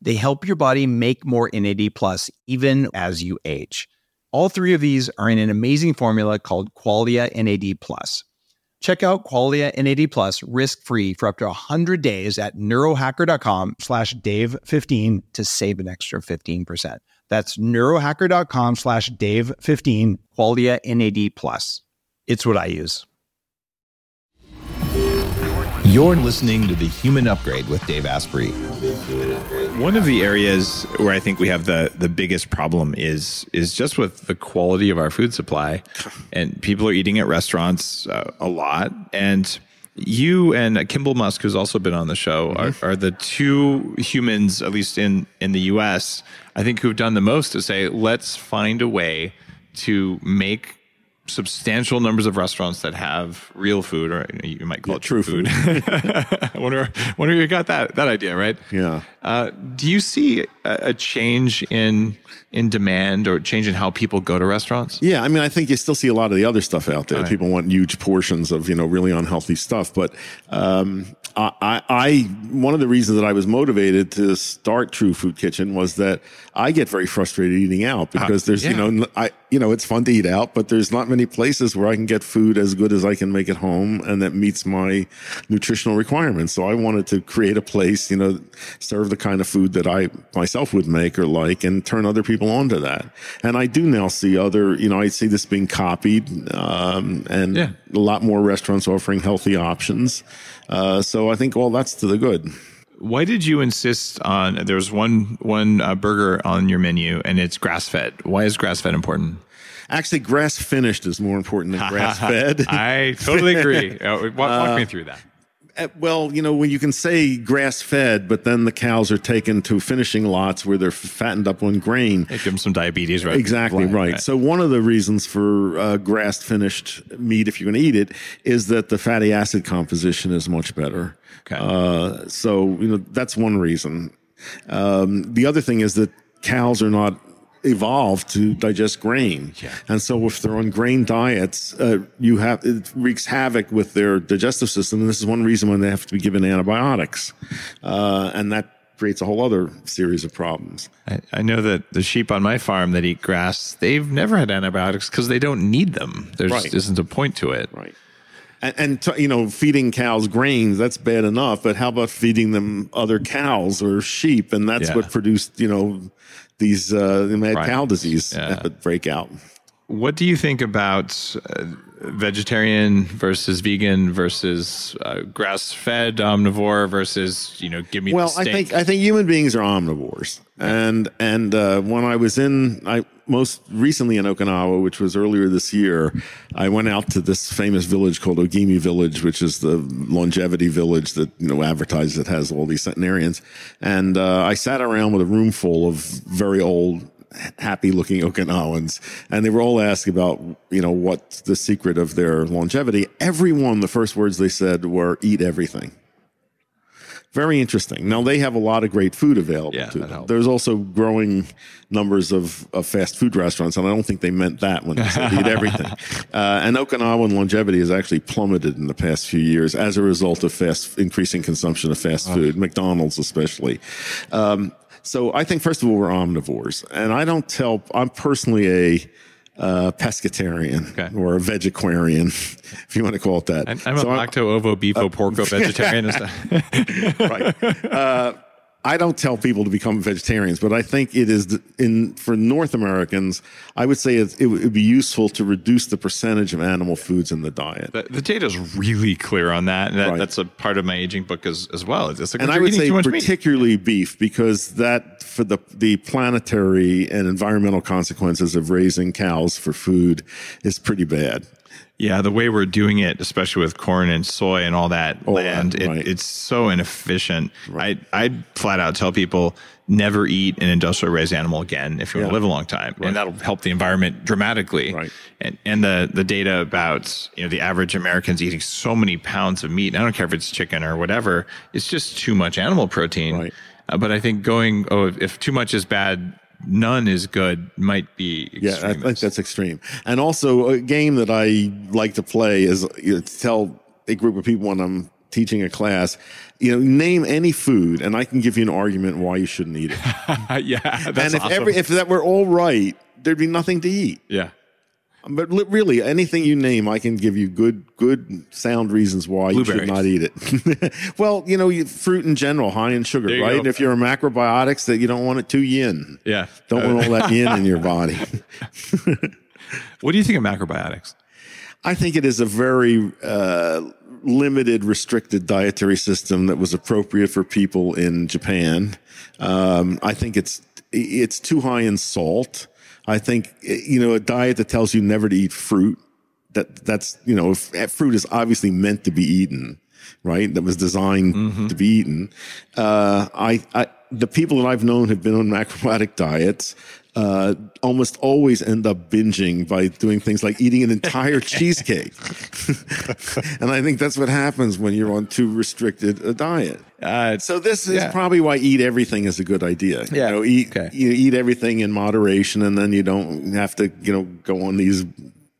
Speaker 5: They help your body make more NAD plus even as you age. All three of these are in an amazing formula called Qualia NAD plus. Check out Qualia NAD Plus risk-free for up to 100 days at neurohacker.com slash Dave15 to save an extra 15%. That's neurohacker.com slash Dave15, Qualia NAD Plus. It's what I use.
Speaker 1: You're listening to The Human Upgrade with Dave Asprey.
Speaker 4: One of the areas where I think we have the the biggest problem is is just with the quality of our food supply, and people are eating at restaurants uh, a lot. And you and Kimball Musk, who's also been on the show, are, are the two humans, at least in in the U.S., I think, who've done the most to say, let's find a way to make substantial numbers of restaurants that have real food, or you might call it true food. I wonder, wonder you got that that idea, right?
Speaker 3: Yeah.
Speaker 4: Uh, do you see a, a change in in demand or change in how people go to restaurants?
Speaker 3: Yeah, I mean, I think you still see a lot of the other stuff out there.
Speaker 4: Right.
Speaker 3: People want huge portions of you know really unhealthy stuff, but um, I, I, I one of the reasons that I was motivated to start True Food Kitchen was that I get very frustrated eating out because there's you know I you know it's fun to eat out, but there's not many places where I can get food as good as I can make at home and that meets my nutritional requirements. So I wanted to create a place, you know, serve the kind of food that I myself would make or like, and turn other people onto that. And I do now see other, you know, I see this being copied, um, and
Speaker 4: Yeah.
Speaker 3: a lot more restaurants offering healthy options. Uh, so I think all that's to the good.
Speaker 4: Why did you insist on? There's one one uh, burger on your menu, and it's grass fed. Why is grass fed important?
Speaker 3: Actually, grass finished is more important than grass fed.
Speaker 4: I totally agree. Uh, walk, walk me through that.
Speaker 3: Uh, Well, you know, when you can say grass fed, but then the cows are taken to finishing lots where they're fattened up on grain.
Speaker 4: It gives them some diabetes, right?
Speaker 3: Exactly right. So one of the reasons for uh, grass finished meat, if you're going to eat it, is that the fatty acid composition is much better.
Speaker 4: Okay.
Speaker 3: Uh, so you know that's one reason. Um, the other thing is that cows are not evolved to digest grain,
Speaker 4: Yeah.
Speaker 3: and so if they're on grain diets, uh, you have it wreaks havoc with their digestive system. And this is one reason when they have to be given antibiotics, uh, and that creates a whole other series of problems.
Speaker 4: I, I know that the sheep on my farm that eat grass, they've never had antibiotics because they don't need them. There
Speaker 3: Right.
Speaker 4: just isn't a point to it.
Speaker 3: Right. And, and t- you know, feeding cows grains, that's bad enough. But how about feeding them other cows or sheep? And that's
Speaker 4: Yeah.
Speaker 3: what produced, you know, these uh, mad
Speaker 4: Right.
Speaker 3: cow disease
Speaker 4: Yeah.
Speaker 3: breakout.
Speaker 4: What do you think about uh, vegetarian versus vegan versus uh, grass-fed omnivore versus you know give me
Speaker 3: Well, I think I think human beings are omnivores, and and uh, when I was in, I most recently in Okinawa, which was earlier this year, I went out to this famous village called Ogimi Village, which is the longevity village that you know advertises it has all these centenarians, and uh, I sat around with a room full of very old. Happy looking Okinawans, and they were all asked about, you know, what's the secret of their longevity. Everyone, the first words they said were, eat everything. Very interesting. Now they have a lot of great food available
Speaker 4: Yeah,
Speaker 3: to them.
Speaker 4: helps.
Speaker 3: There's also growing numbers of, of fast food restaurants, and I don't think they meant that when they said eat everything. Uh, and Okinawan longevity has actually plummeted in the past few years as a result of fast increasing consumption of fast food, McDonald's especially. Um, so I think first of all we're omnivores, and I don't tell. I'm personally a uh, pescatarian
Speaker 4: Okay.
Speaker 3: or a vegetarian, if you want to call it that.
Speaker 4: I'm, I'm a
Speaker 3: So
Speaker 4: lacto ovo beefo porco vegetarian and stuff.
Speaker 3: right. Uh, I don't tell people to become vegetarians, but I think it is in for North Americans. I would say it, it would be useful to reduce the percentage of animal foods in the diet.
Speaker 4: The, the data's really clear on that, and that,
Speaker 3: Right.
Speaker 4: that's a part of my aging book as, as well. It's like
Speaker 3: and I would say
Speaker 4: much meat.
Speaker 3: particularly beef because that for the the planetary and environmental consequences of raising cows for food is pretty bad.
Speaker 4: Yeah, the way we're doing it, especially with corn and soy and all that
Speaker 3: All
Speaker 4: land, it,
Speaker 3: right.
Speaker 4: it's so inefficient. I I flat out tell people never eat an industrial raised animal again if you want to live a long time, and that'll help the environment dramatically.
Speaker 3: Right.
Speaker 4: And and the the data about you know the average Americans eating so many pounds of meat. And I don't care if it's chicken or whatever. It's just too much animal protein.
Speaker 3: Right.
Speaker 4: Uh, but I think going oh if, if too much is bad none is good might be
Speaker 3: Yeah, I think that's extreme. And also, a game that I like to play is you know, to tell a group of people when I'm teaching a class, you know, name any food, and I can give you an argument why you shouldn't eat it.
Speaker 4: yeah, that's
Speaker 3: and if
Speaker 4: awesome.
Speaker 3: every if that were all right, there'd be nothing to eat.
Speaker 4: yeah.
Speaker 3: But li- really, anything you name, I can give you good, good, sound reasons why you should not eat it. well, you know, you, fruit in general, high in sugar, right?
Speaker 4: go.
Speaker 3: And if you're a macrobiotics, that you don't want it too yin.
Speaker 4: Yeah.
Speaker 3: Don't want all that yin in your body.
Speaker 4: What do you think of macrobiotics?
Speaker 3: I think it is a very uh, limited, restricted dietary system that was appropriate for people in Japan. Um, I think it's it's too high in salt. I think eh, you know a diet that tells you never to eat fruit. That that's you know if, eh, fruit is obviously meant to be eaten, right? That was designed mm-hmm. to be eaten. Uh, I, I the people that I've known have been on macrobiotic diets. Uh, almost always end up binging by doing things like eating an entire cheesecake. and I think that's what happens when you're on too restricted a diet.
Speaker 4: Uh,
Speaker 3: So this is
Speaker 4: Yeah.
Speaker 3: probably why eat everything is a good idea.
Speaker 4: Yeah.
Speaker 3: You know, eat
Speaker 4: Okay.
Speaker 3: you eat everything in moderation and then you don't have to, you know, go on these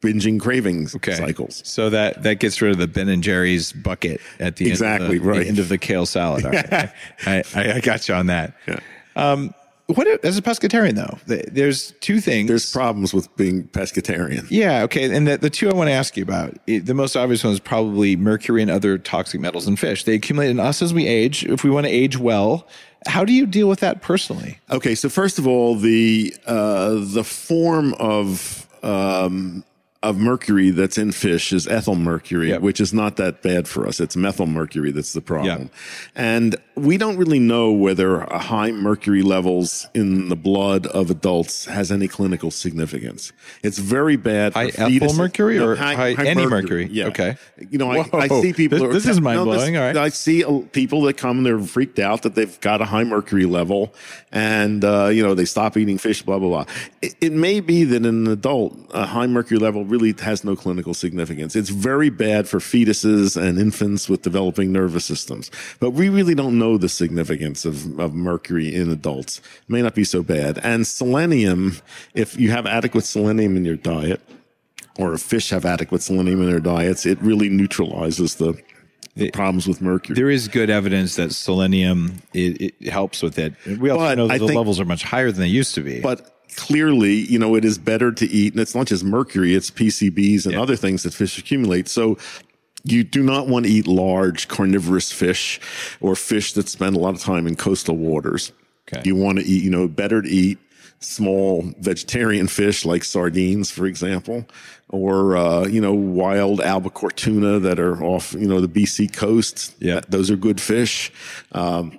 Speaker 3: binging cravings
Speaker 4: okay.
Speaker 3: cycles.
Speaker 4: So that that gets rid of the Ben and Jerry's bucket at the
Speaker 3: Exactly,
Speaker 4: end of the,
Speaker 3: right.
Speaker 4: the end of the kale salad. Right. I, I, I got you on that.
Speaker 3: Yeah.
Speaker 4: Um, what as a pescatarian though? There's two things.
Speaker 3: There's problems with being pescatarian.
Speaker 4: Yeah, okay. And the, the two I want to ask you about, it- the most obvious one is probably mercury and other toxic metals in fish. They accumulate in us as we age. If we want to age well, how do you deal with that personally?
Speaker 3: Okay, so first of all, the uh, the form of um, of mercury that's in fish is ethyl mercury,
Speaker 4: Yep.
Speaker 3: which is not that bad for us. It's methyl mercury that's the problem, and we don't really know whether a high mercury levels in the blood of adults has any clinical significance. It's very bad. For
Speaker 4: High ethyl mercury or high any mercury?
Speaker 3: Yeah.
Speaker 4: Okay.
Speaker 3: You know, I, I see people.
Speaker 4: This-
Speaker 3: who are-
Speaker 4: is mind-blowing. All right.
Speaker 3: I see people that come, and they're freaked out that they've got a high mercury level and, uh, you know, they stop eating fish, blah, blah, blah. It, it may be that in an adult, a high mercury level really has no clinical significance. It's very bad for fetuses and infants with developing nervous systems. But we really don't know the significance of, of mercury in adults. It may not be so bad. And selenium, if you have adequate selenium in your diet, or if fish have adequate selenium in their diets, it really neutralizes the, the problems with mercury.
Speaker 4: There is good evidence that selenium it, it helps with it. We also
Speaker 3: But
Speaker 4: know that
Speaker 3: I
Speaker 4: the
Speaker 3: think-
Speaker 4: levels are much higher than they used to be.
Speaker 3: but clearly, you know, it is better to eat, and it's not just mercury, it's PCBs and
Speaker 4: Yeah.
Speaker 3: other things that fish accumulate. So you do not want to eat large carnivorous fish or fish that spend a lot of time in coastal waters.
Speaker 4: Okay.
Speaker 3: You want to eat, you know, better to eat small vegetarian fish like sardines, for example, or, uh, you know, wild albacore tuna that are off, you know, the BC coast.
Speaker 4: Yeah.
Speaker 3: Those are good fish. Um,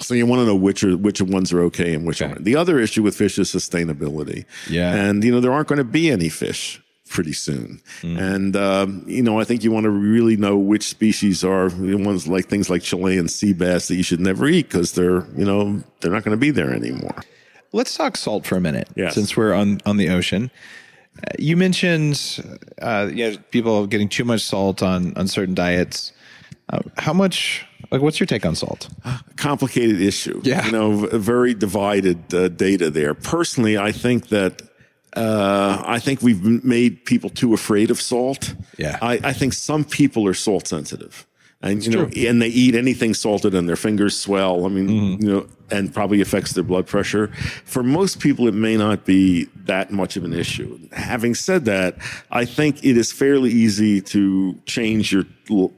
Speaker 3: so you want to know which are which ones are okay and which
Speaker 4: Okay.
Speaker 3: aren't. The other issue with fish is sustainability.
Speaker 4: Yeah.
Speaker 3: and you know there aren't going to be any fish pretty soon.
Speaker 4: Mm.
Speaker 3: And um, you know I think you want to really know which species are the ones like things like Chilean sea bass that you should never eat because they're you know they're not going to be there anymore.
Speaker 4: Let's talk salt for a minute,
Speaker 3: Yes.
Speaker 4: since we're on on the ocean. Uh, you mentioned, uh, you know, people getting too much salt on on certain diets. Uh, how much? Like, what's your take on salt?
Speaker 3: complicated issue.
Speaker 4: Yeah.
Speaker 3: You know, very divided uh, data there. Personally, I think that uh, I think we've made people too afraid of salt.
Speaker 4: Yeah.
Speaker 3: I, I think some people are salt sensitive. And you know, and they eat anything salted, and their fingers swell. I mean,
Speaker 4: Mm-hmm.
Speaker 3: you know, and probably affects their blood pressure. For most people, it may not be that much of an issue. Having said that, I think it is fairly easy to change your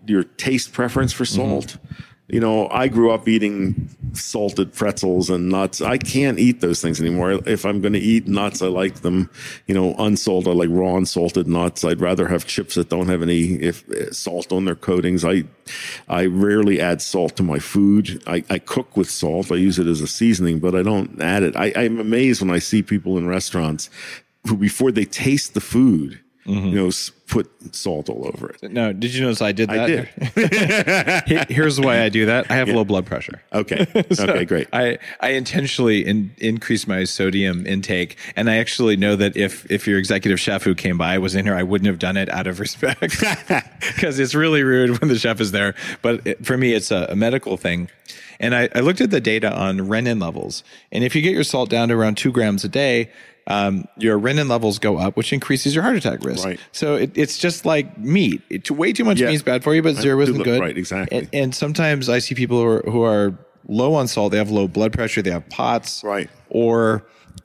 Speaker 3: your taste preference for salt. Mm-hmm. You know, I grew up eating salted pretzels and nuts. I can't eat those things anymore. If I'm going to eat nuts, I like them, you know, unsalted. I like raw unsalted nuts. I'd rather have chips that don't have any if, salt on their coatings. I, I rarely add salt to my food. I, I cook with salt. I use it as a seasoning, but I don't add it. I, I'm amazed when I see people in restaurants who, before they taste the food, mm-hmm. you know, put salt all over it.
Speaker 4: No, did you notice I did that?
Speaker 3: I
Speaker 4: did. Here's why I do that. I have low blood pressure.
Speaker 3: Okay. Okay, great.
Speaker 4: I, I intentionally in, increase my sodium intake, and I actually know that if if your executive chef who came by was in here, I wouldn't have done it out of respect because it's really rude when the chef is there. But it, for me, it's a, a medical thing. And I, I looked at the data on renin levels, and if you get your salt down to around two grams a day, um, your renin levels go up, which increases your heart attack risk.
Speaker 3: Right.
Speaker 4: So it, it's just like meat. It, way too much
Speaker 3: Yeah.
Speaker 4: meat is bad for you, but zero isn't good.
Speaker 3: right, exactly.
Speaker 4: And, and sometimes I see people who are, who are low on salt. They have low blood pressure. They have POTS.
Speaker 3: Right.
Speaker 4: Or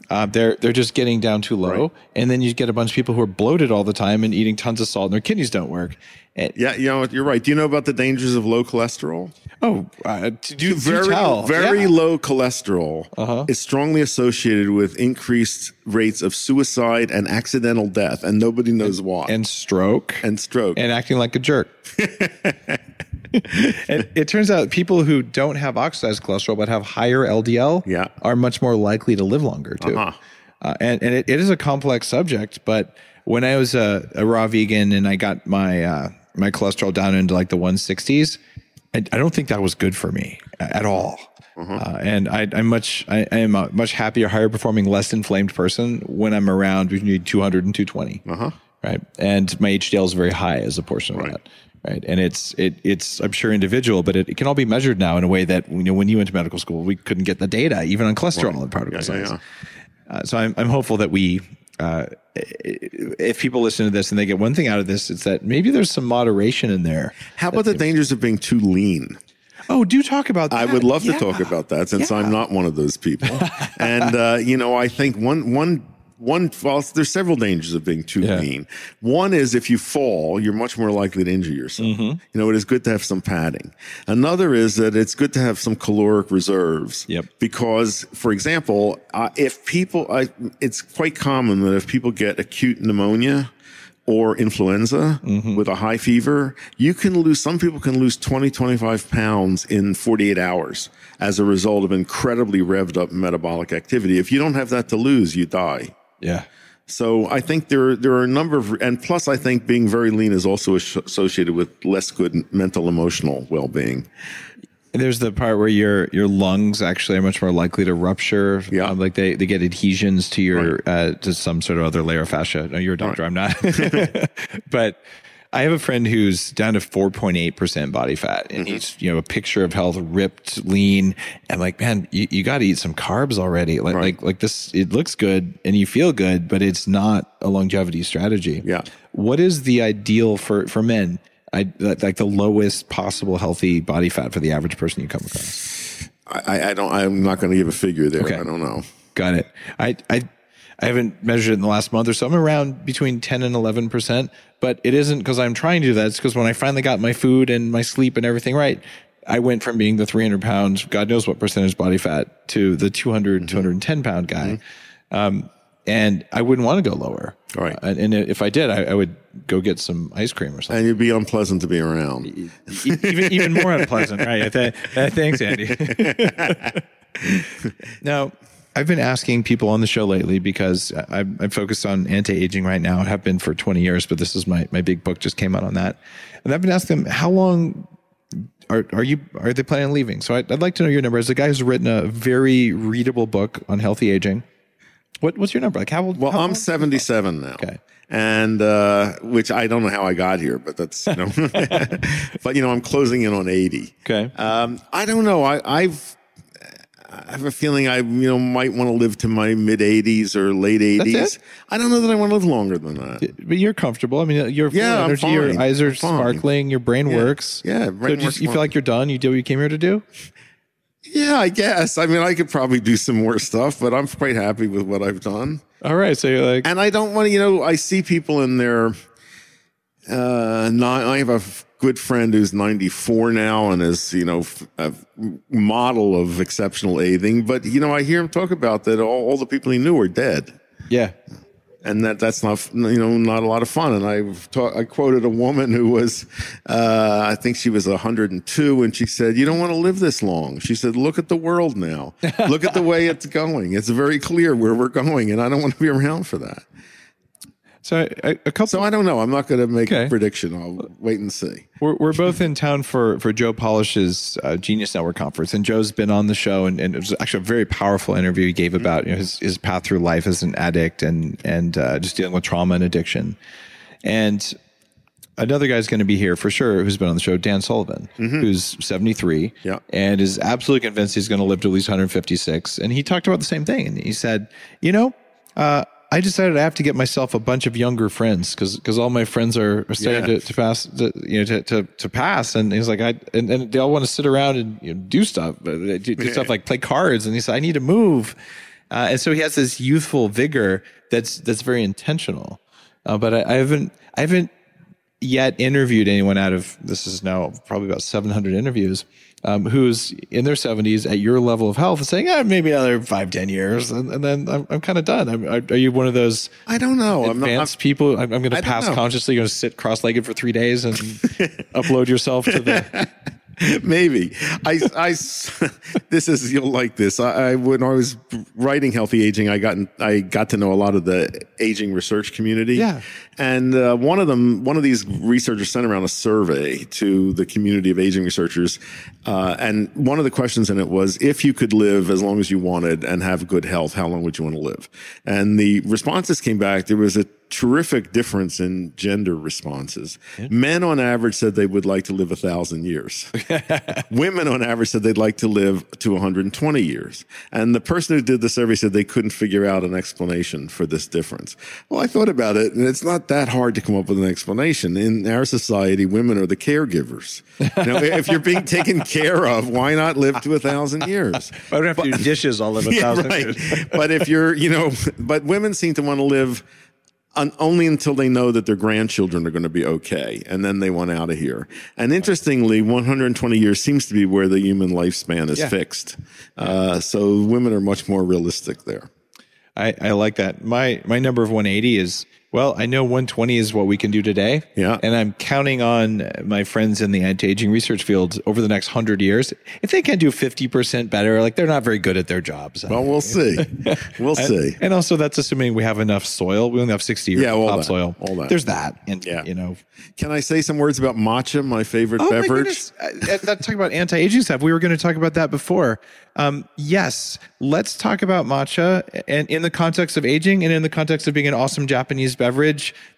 Speaker 4: uh, they're they're just getting down too low.
Speaker 3: Right.
Speaker 4: And then you get a bunch of people who are bloated all the time and eating tons of salt, and their kidneys don't work. And,
Speaker 3: Yeah, you know, you're right. Do you know about the dangers of low cholesterol?
Speaker 4: Oh, uh, do, do
Speaker 3: very very
Speaker 4: Yeah.
Speaker 3: low cholesterol
Speaker 4: Uh-huh.
Speaker 3: is strongly associated with increased rates of suicide and accidental death, and nobody knows why.
Speaker 4: and stroke
Speaker 3: and stroke.
Speaker 4: and acting like a jerk. and it turns out people who don't have oxidized cholesterol but have higher LDL
Speaker 3: Yeah.
Speaker 4: are much more likely to live longer too.
Speaker 3: Uh-huh.
Speaker 4: Uh, and and it, it is a complex subject, but when I was a, a raw vegan and I got my uh, my cholesterol down into like the 160s, I, I don't think that was good for me at all. Uh, and I, I'm much, I, I am a much happier, higher performing, less inflamed person when I'm around between 200 and 220
Speaker 3: uh-huh.
Speaker 4: right? And my HDL is very high as a portion of
Speaker 3: Right.
Speaker 4: that, right? And it's it it's I'm sure individual, but it, it can all be measured now in a way that you know when you went to medical school, we couldn't get the data even on cholesterol and particle
Speaker 3: Yeah, yeah,
Speaker 4: size. Uh, so I'm I'm hopeful that we. Uh, if people listen to this and they get one thing out of this, it's that maybe there's some moderation in there.
Speaker 3: How about the dangers of being too lean?
Speaker 4: Oh, do talk about that.
Speaker 3: I would love
Speaker 4: Yeah.
Speaker 3: to talk about that since
Speaker 4: Yeah.
Speaker 3: I'm not one of those people. and uh, you know, I think one one one well, there's several dangers of being too
Speaker 4: Yeah.
Speaker 3: lean. One is if you fall, you're much more likely to injure yourself.
Speaker 4: Mm-hmm.
Speaker 3: You know, it is good to have some padding. Another is that it's good to have some caloric reserves.
Speaker 4: Yep.
Speaker 3: Because, for example, uh, if people, I, it's quite common that if people get acute pneumonia or influenza
Speaker 4: Mm-hmm.
Speaker 3: with a high fever, you can lose, some people can lose 20, 25 pounds in 48 hours as a result of incredibly revved up metabolic activity. If you don't have that to lose, you die.
Speaker 4: Yeah.
Speaker 3: So I think there there are a number of, and plus I think being very lean is also associated with less good mental emotional well being.
Speaker 4: There's the part where your your lungs actually are much more likely to rupture.
Speaker 3: Yeah.
Speaker 4: Um, like they, they get adhesions to your uh, to some sort of other layer of fascia. No, you're a doctor. I'm not. but I have a friend who's down to 4.8 percent body fat, and mm-hmm. he's you know a picture of health, ripped, lean. I'm like, man, you, you got to eat some carbs already. Like like like this, it looks good and you feel good, but it's not a longevity strategy.
Speaker 3: Yeah.
Speaker 4: What is the ideal for for men? I like like the lowest possible healthy body fat for the average person you come across.
Speaker 3: I, I don't. I'm not going to give a figure there.
Speaker 4: Okay.
Speaker 3: I don't know.
Speaker 4: Got it. I I I haven't measured it in the last month or so. I'm around between 10 and 11 percent, but it isn't because I'm trying to do that. It's because when I finally got my food and my sleep and everything right, I went from being the 300 pounds, God knows what percentage body fat, to the 200, 210 pound guy. Um, and I wouldn't want to go lower.
Speaker 3: Right.
Speaker 4: Uh, and, if I did, I, I would go get some ice cream or something.
Speaker 3: And you'd be unpleasant to be around.
Speaker 4: E- even even more unpleasant, right? Th- thanks, Andy. now, I've been asking people on the show lately because I'm, I'm focused on anti-aging right now. I have been for 20 years, but this is my my big book just came out on that, and I've been asking them how long. Are, are you are they planning on leaving? So I'd, I'd like to know your number. As a guy who's written a very readable book on healthy aging, what what's your number? Like how old?
Speaker 3: Well,
Speaker 4: how
Speaker 3: I'm
Speaker 4: old-
Speaker 3: 77 now.
Speaker 4: Okay.
Speaker 3: And uh, which I don't know how I got here, but that's you know, but you know, I'm closing in on 80.
Speaker 4: Okay.
Speaker 3: Um, I don't know. I, I've I have a feeling I you know might want to live to my mid 80s or late 80s.
Speaker 4: it?
Speaker 3: I don't know that I want to live longer than that.
Speaker 4: But you're comfortable. I mean, you're full
Speaker 3: Yeah,
Speaker 4: of energy. Your eyes are sparkling. Your brain works.
Speaker 3: Yeah,
Speaker 4: So just, you feel like you're done. You did what you came here to do.
Speaker 3: Yeah, I guess. I mean, I could probably do some more stuff, but I'm quite happy with what I've done.
Speaker 4: All right. So you're like,
Speaker 3: And I don't want to, you know, I see people in their, uh, nine, I have a good friend who's 94 now and is, you know, a model of exceptional aging. But, you know, I hear him talk about that all, all the people he knew are dead.
Speaker 4: yeah.
Speaker 3: And that that's not, you know, not a lot of fun. And I've ta- I quoted a woman who was, uh, I think she was 102 and she said, you don't want to live this long. She said, look at the world now. look at the way it's going. It's very clear where we're going. And I don't want to be around for that.
Speaker 4: So a, a couple.
Speaker 3: So I don't know. I'm not going to make
Speaker 4: Okay.
Speaker 3: a prediction. I'll wait and see.
Speaker 4: We're, we're both in town for, for Joe Polish's uh, Genius Network conference, and Joe's been on the show, and, and it was actually a very powerful interview he gave about you know, his, his path through life as an addict and and uh, just dealing with trauma and addiction. And another guy's going to be here for sure who's been on the show, Dan Sullivan, who's 73
Speaker 3: Yeah.
Speaker 4: and is absolutely convinced he's going to live to at least 156. And he talked about the same thing. And he said, you know, uh, I decided I have to get myself a bunch of younger friends because because all my friends are, are starting
Speaker 3: Yeah.
Speaker 4: to, to pass to, you know to, to to pass. And he's like I and, and they all want to sit around and you know, do stuff do, do stuff like play cards. And he said I need to move. Uh, and so he has this youthful vigor that's that's very intentional. Uh, but I, I haven't I haven't yet interviewed anyone out of this is now probably about 700 interviews um, who's in their 70s at your level of health and saying ah, maybe another five ten years and, and then I'm, I'm kind of done I'm, are, are you one of those
Speaker 3: I don't know. I'm not. I'm,
Speaker 4: advanced people I'm, I'm going to pass consciously going to sit cross-legged for three days and upload yourself to the
Speaker 3: Maybe I, I, this is you'll like this. I, I when I was writing healthy aging, I got I got to know a lot of the aging research community.
Speaker 4: Yeah.
Speaker 3: and uh, one of them, one of these researchers sent around a survey to the community of aging researchers, uh, and one of the questions in it was, if you could live as long as you wanted and have good health, how long would you want to live? And the responses came back. There was a terrific difference in gender responses. Men on average said they would like to live a thousand years. Women on average said they'd like to live to 120 years. And the person who did the survey said they couldn't figure out an explanation for this difference. Well, I thought about it, and it's not that hard to come up with an explanation. In our society, women are the caregivers. You know, if you're being taken care of, why not live to a thousand years?
Speaker 4: I don't have to do dishes all of a
Speaker 3: Yeah,
Speaker 4: thousand
Speaker 3: right.
Speaker 4: years.
Speaker 3: but if you're, you know, but women seem to want to live only until they know that their grandchildren are going to be okay, and then they want out of here. And interestingly, 120 years seems to be where the human lifespan is
Speaker 4: Yeah.
Speaker 3: fixed. Uh, so women are much more realistic there.
Speaker 4: I, I like that. My my number of 180 is well, I know 120 is what we can do today.
Speaker 3: Yeah.
Speaker 4: And I'm counting on my friends in the anti-aging research field over the next 100 years. If they can do 50% better, like they're not very good at their jobs.
Speaker 3: Well, we'll see. We'll see.
Speaker 4: And also that's assuming we have enough soil. We only have 60 years
Speaker 3: Yeah,
Speaker 4: of
Speaker 3: all that, all that.
Speaker 4: There's that. And
Speaker 3: Yeah.
Speaker 4: you know,
Speaker 3: Can I say some words about matcha, my favorite
Speaker 4: Oh my
Speaker 3: beverage?
Speaker 4: goodness! Uh, uh, that talk about anti-aging stuff. We were going to talk about that before. Um, yes, let's talk about matcha, and in the context of aging, and in the context of being an awesome Japanese beverage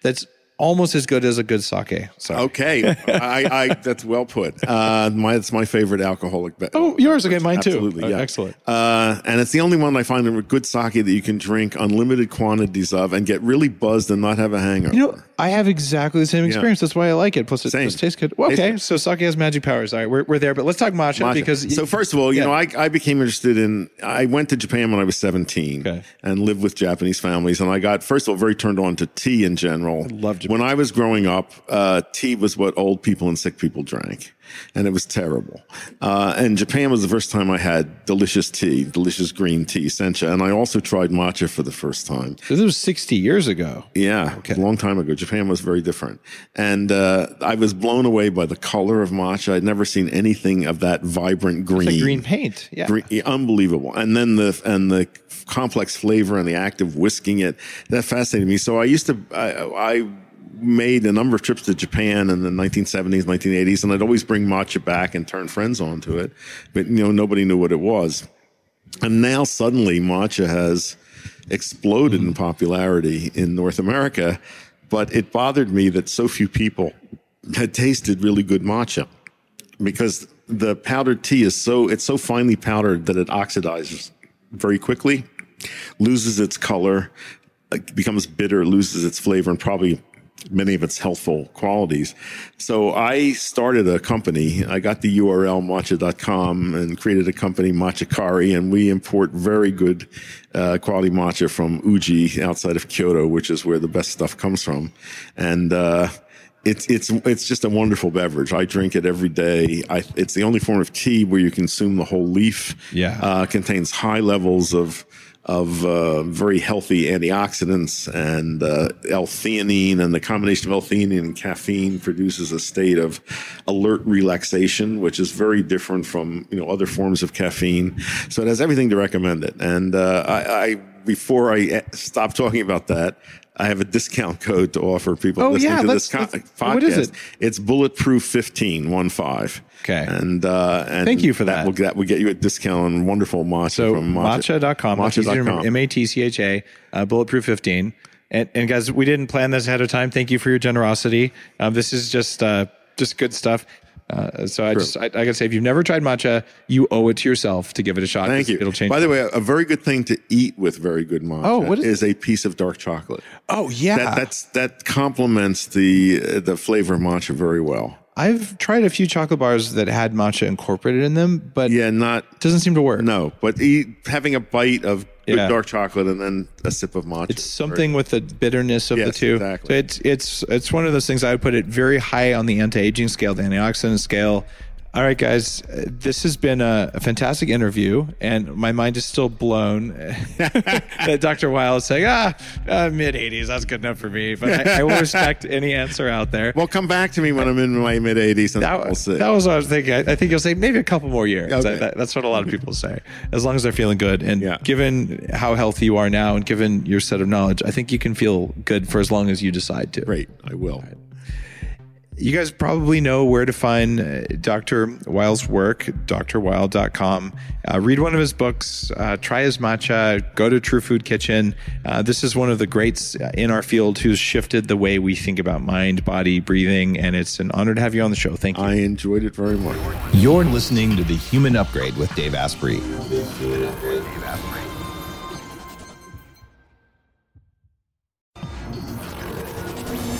Speaker 4: that's almost as good as a good sake. Sorry.
Speaker 3: Okay, I, I that's well put. Uh, my it's my favorite alcoholic. Be-
Speaker 4: Oh, yours okay? Mine too.
Speaker 3: Absolutely,
Speaker 4: Uh,
Speaker 3: yeah.
Speaker 4: excellent.
Speaker 3: Uh, and it's the only one I find in a good sake that you can drink unlimited quantities of and get really buzzed and not have a hangover.
Speaker 4: You know, I have exactly the same experience. That's why I like it. Plus, it
Speaker 3: Same.
Speaker 4: just tastes good. Well, okay, so sake has magic powers. All right, we're, we're there. But let's talk matcha,
Speaker 3: Matcha.
Speaker 4: because
Speaker 3: so first of all, you
Speaker 4: Yeah.
Speaker 3: know, I, I became interested in. I went to Japan when I was seventeen
Speaker 4: Okay.
Speaker 3: and lived with Japanese families, and I got first of all very turned on to tea in general.
Speaker 4: love Japan.
Speaker 3: When I was growing up, uh, tea was what old people and sick people drank. And it was terrible. Uh, and Japan was the first time I had delicious tea, delicious green tea, sencha. And I also tried matcha for the first time.
Speaker 4: this was 60 years ago.
Speaker 3: Yeah, a long time ago. Japan was very different. And uh, I was blown away by the color of matcha. I'd never seen anything of that vibrant green.
Speaker 4: It's like green paint. Yeah.
Speaker 3: Green- unbelievable. And then the and the complex flavor and the act of whisking it that fascinated me. So I used to I, I made a number of trips to Japan in the 1970s, 1980s, and I'd always bring matcha back and turn friends onto it. But you know, nobody knew what it was. And now suddenly matcha has exploded in popularity in North America. But it bothered me that so few people had tasted really good matcha because the powdered tea is so it's so finely powdered that it oxidizes very quickly, loses its color, becomes bitter, loses its flavor, and probably many of its healthful qualities. So I started a company. I got the URL matcha.com and created a company, Matchakari, and we import very good uh, quality matcha from Uji outside of Kyoto, which is where the best stuff comes from. And uh, it's it's it's just a wonderful beverage. I drink it every day. I, it's the only form of tea where you consume the whole leaf.
Speaker 4: Yeah.
Speaker 3: uh, contains high levels of of uh, very healthy antioxidants and uh, L-theanine, and the combination of L-theanine and caffeine produces a state of alert relaxation, which is very different from you know other forms of caffeine. So it has everything to recommend it. And uh, I, I before I stop talking about that. I have a discount code to offer people
Speaker 4: Oh,
Speaker 3: listening
Speaker 4: yeah,
Speaker 3: to this co- podcast.
Speaker 4: what is it?
Speaker 3: It's bulletproof 15, one five.
Speaker 4: Okay.
Speaker 3: And, uh, and
Speaker 4: Thank you for that.
Speaker 3: Will, that will get you a discount on wonderful matcha
Speaker 4: So
Speaker 3: from matcha.
Speaker 4: matcha.com. That's easy to remember.
Speaker 3: Matcha.com.
Speaker 4: M A T C H A, uh, bulletproof 15. And, and guys, we didn't plan this ahead of time. Thank you for your generosity. Um, this is just, uh, just good stuff. Uh, so I just, I, I gotta say, if you've never tried matcha, you owe it to yourself to give it a shot.
Speaker 3: Thank you.
Speaker 4: It'll change.
Speaker 3: By the way, a very good thing to eat with very good matcha
Speaker 4: Oh, what is
Speaker 3: is a piece of dark chocolate.
Speaker 4: oh yeah.
Speaker 3: That, that's that complements the uh, the flavor of matcha very well.
Speaker 4: I've tried a few chocolate bars that had matcha incorporated in them, but
Speaker 3: Yeah, not
Speaker 4: doesn't seem to work.
Speaker 3: no, but eat, having a bite of good
Speaker 4: Yeah.
Speaker 3: dark chocolate and then a sip of matcha.
Speaker 4: It's something with the bitterness of the two.
Speaker 3: exactly.
Speaker 4: So it's it's it's one of those things I would put it very high on the anti-aging scale, the antioxidant scale. All right, guys, uh, this has been a, a fantastic interview, and my mind is still blown that Dr. Weil is saying, ah, uh, mid 80s, that's good enough for me. But I, I will respect any answer out there.
Speaker 3: Well, come back to me when I'm in my mid 80s and
Speaker 4: That,
Speaker 3: we'll see.
Speaker 4: that was what I was thinking. I, I think you'll say maybe a couple more years.
Speaker 3: Okay.
Speaker 4: That- that's what a lot of people say. As long as they're feeling good. And
Speaker 3: Yeah.
Speaker 4: given how healthy you are now and given your set of knowledge, I think you can feel good for as long as you decide to.
Speaker 3: Great, I will.
Speaker 4: You guys probably know where to find uh, Dr. Weil's work, drweil.com. Uh, read one of his books, uh, try his matcha, go to True Food Kitchen. Uh, this is one of the greats uh, in our field who's shifted the way we think about mind, body, breathing, and it's an honor to have you on the show. Thank you.
Speaker 3: I enjoyed it very much.
Speaker 1: You're listening to The Human Upgrade with Dave Asprey.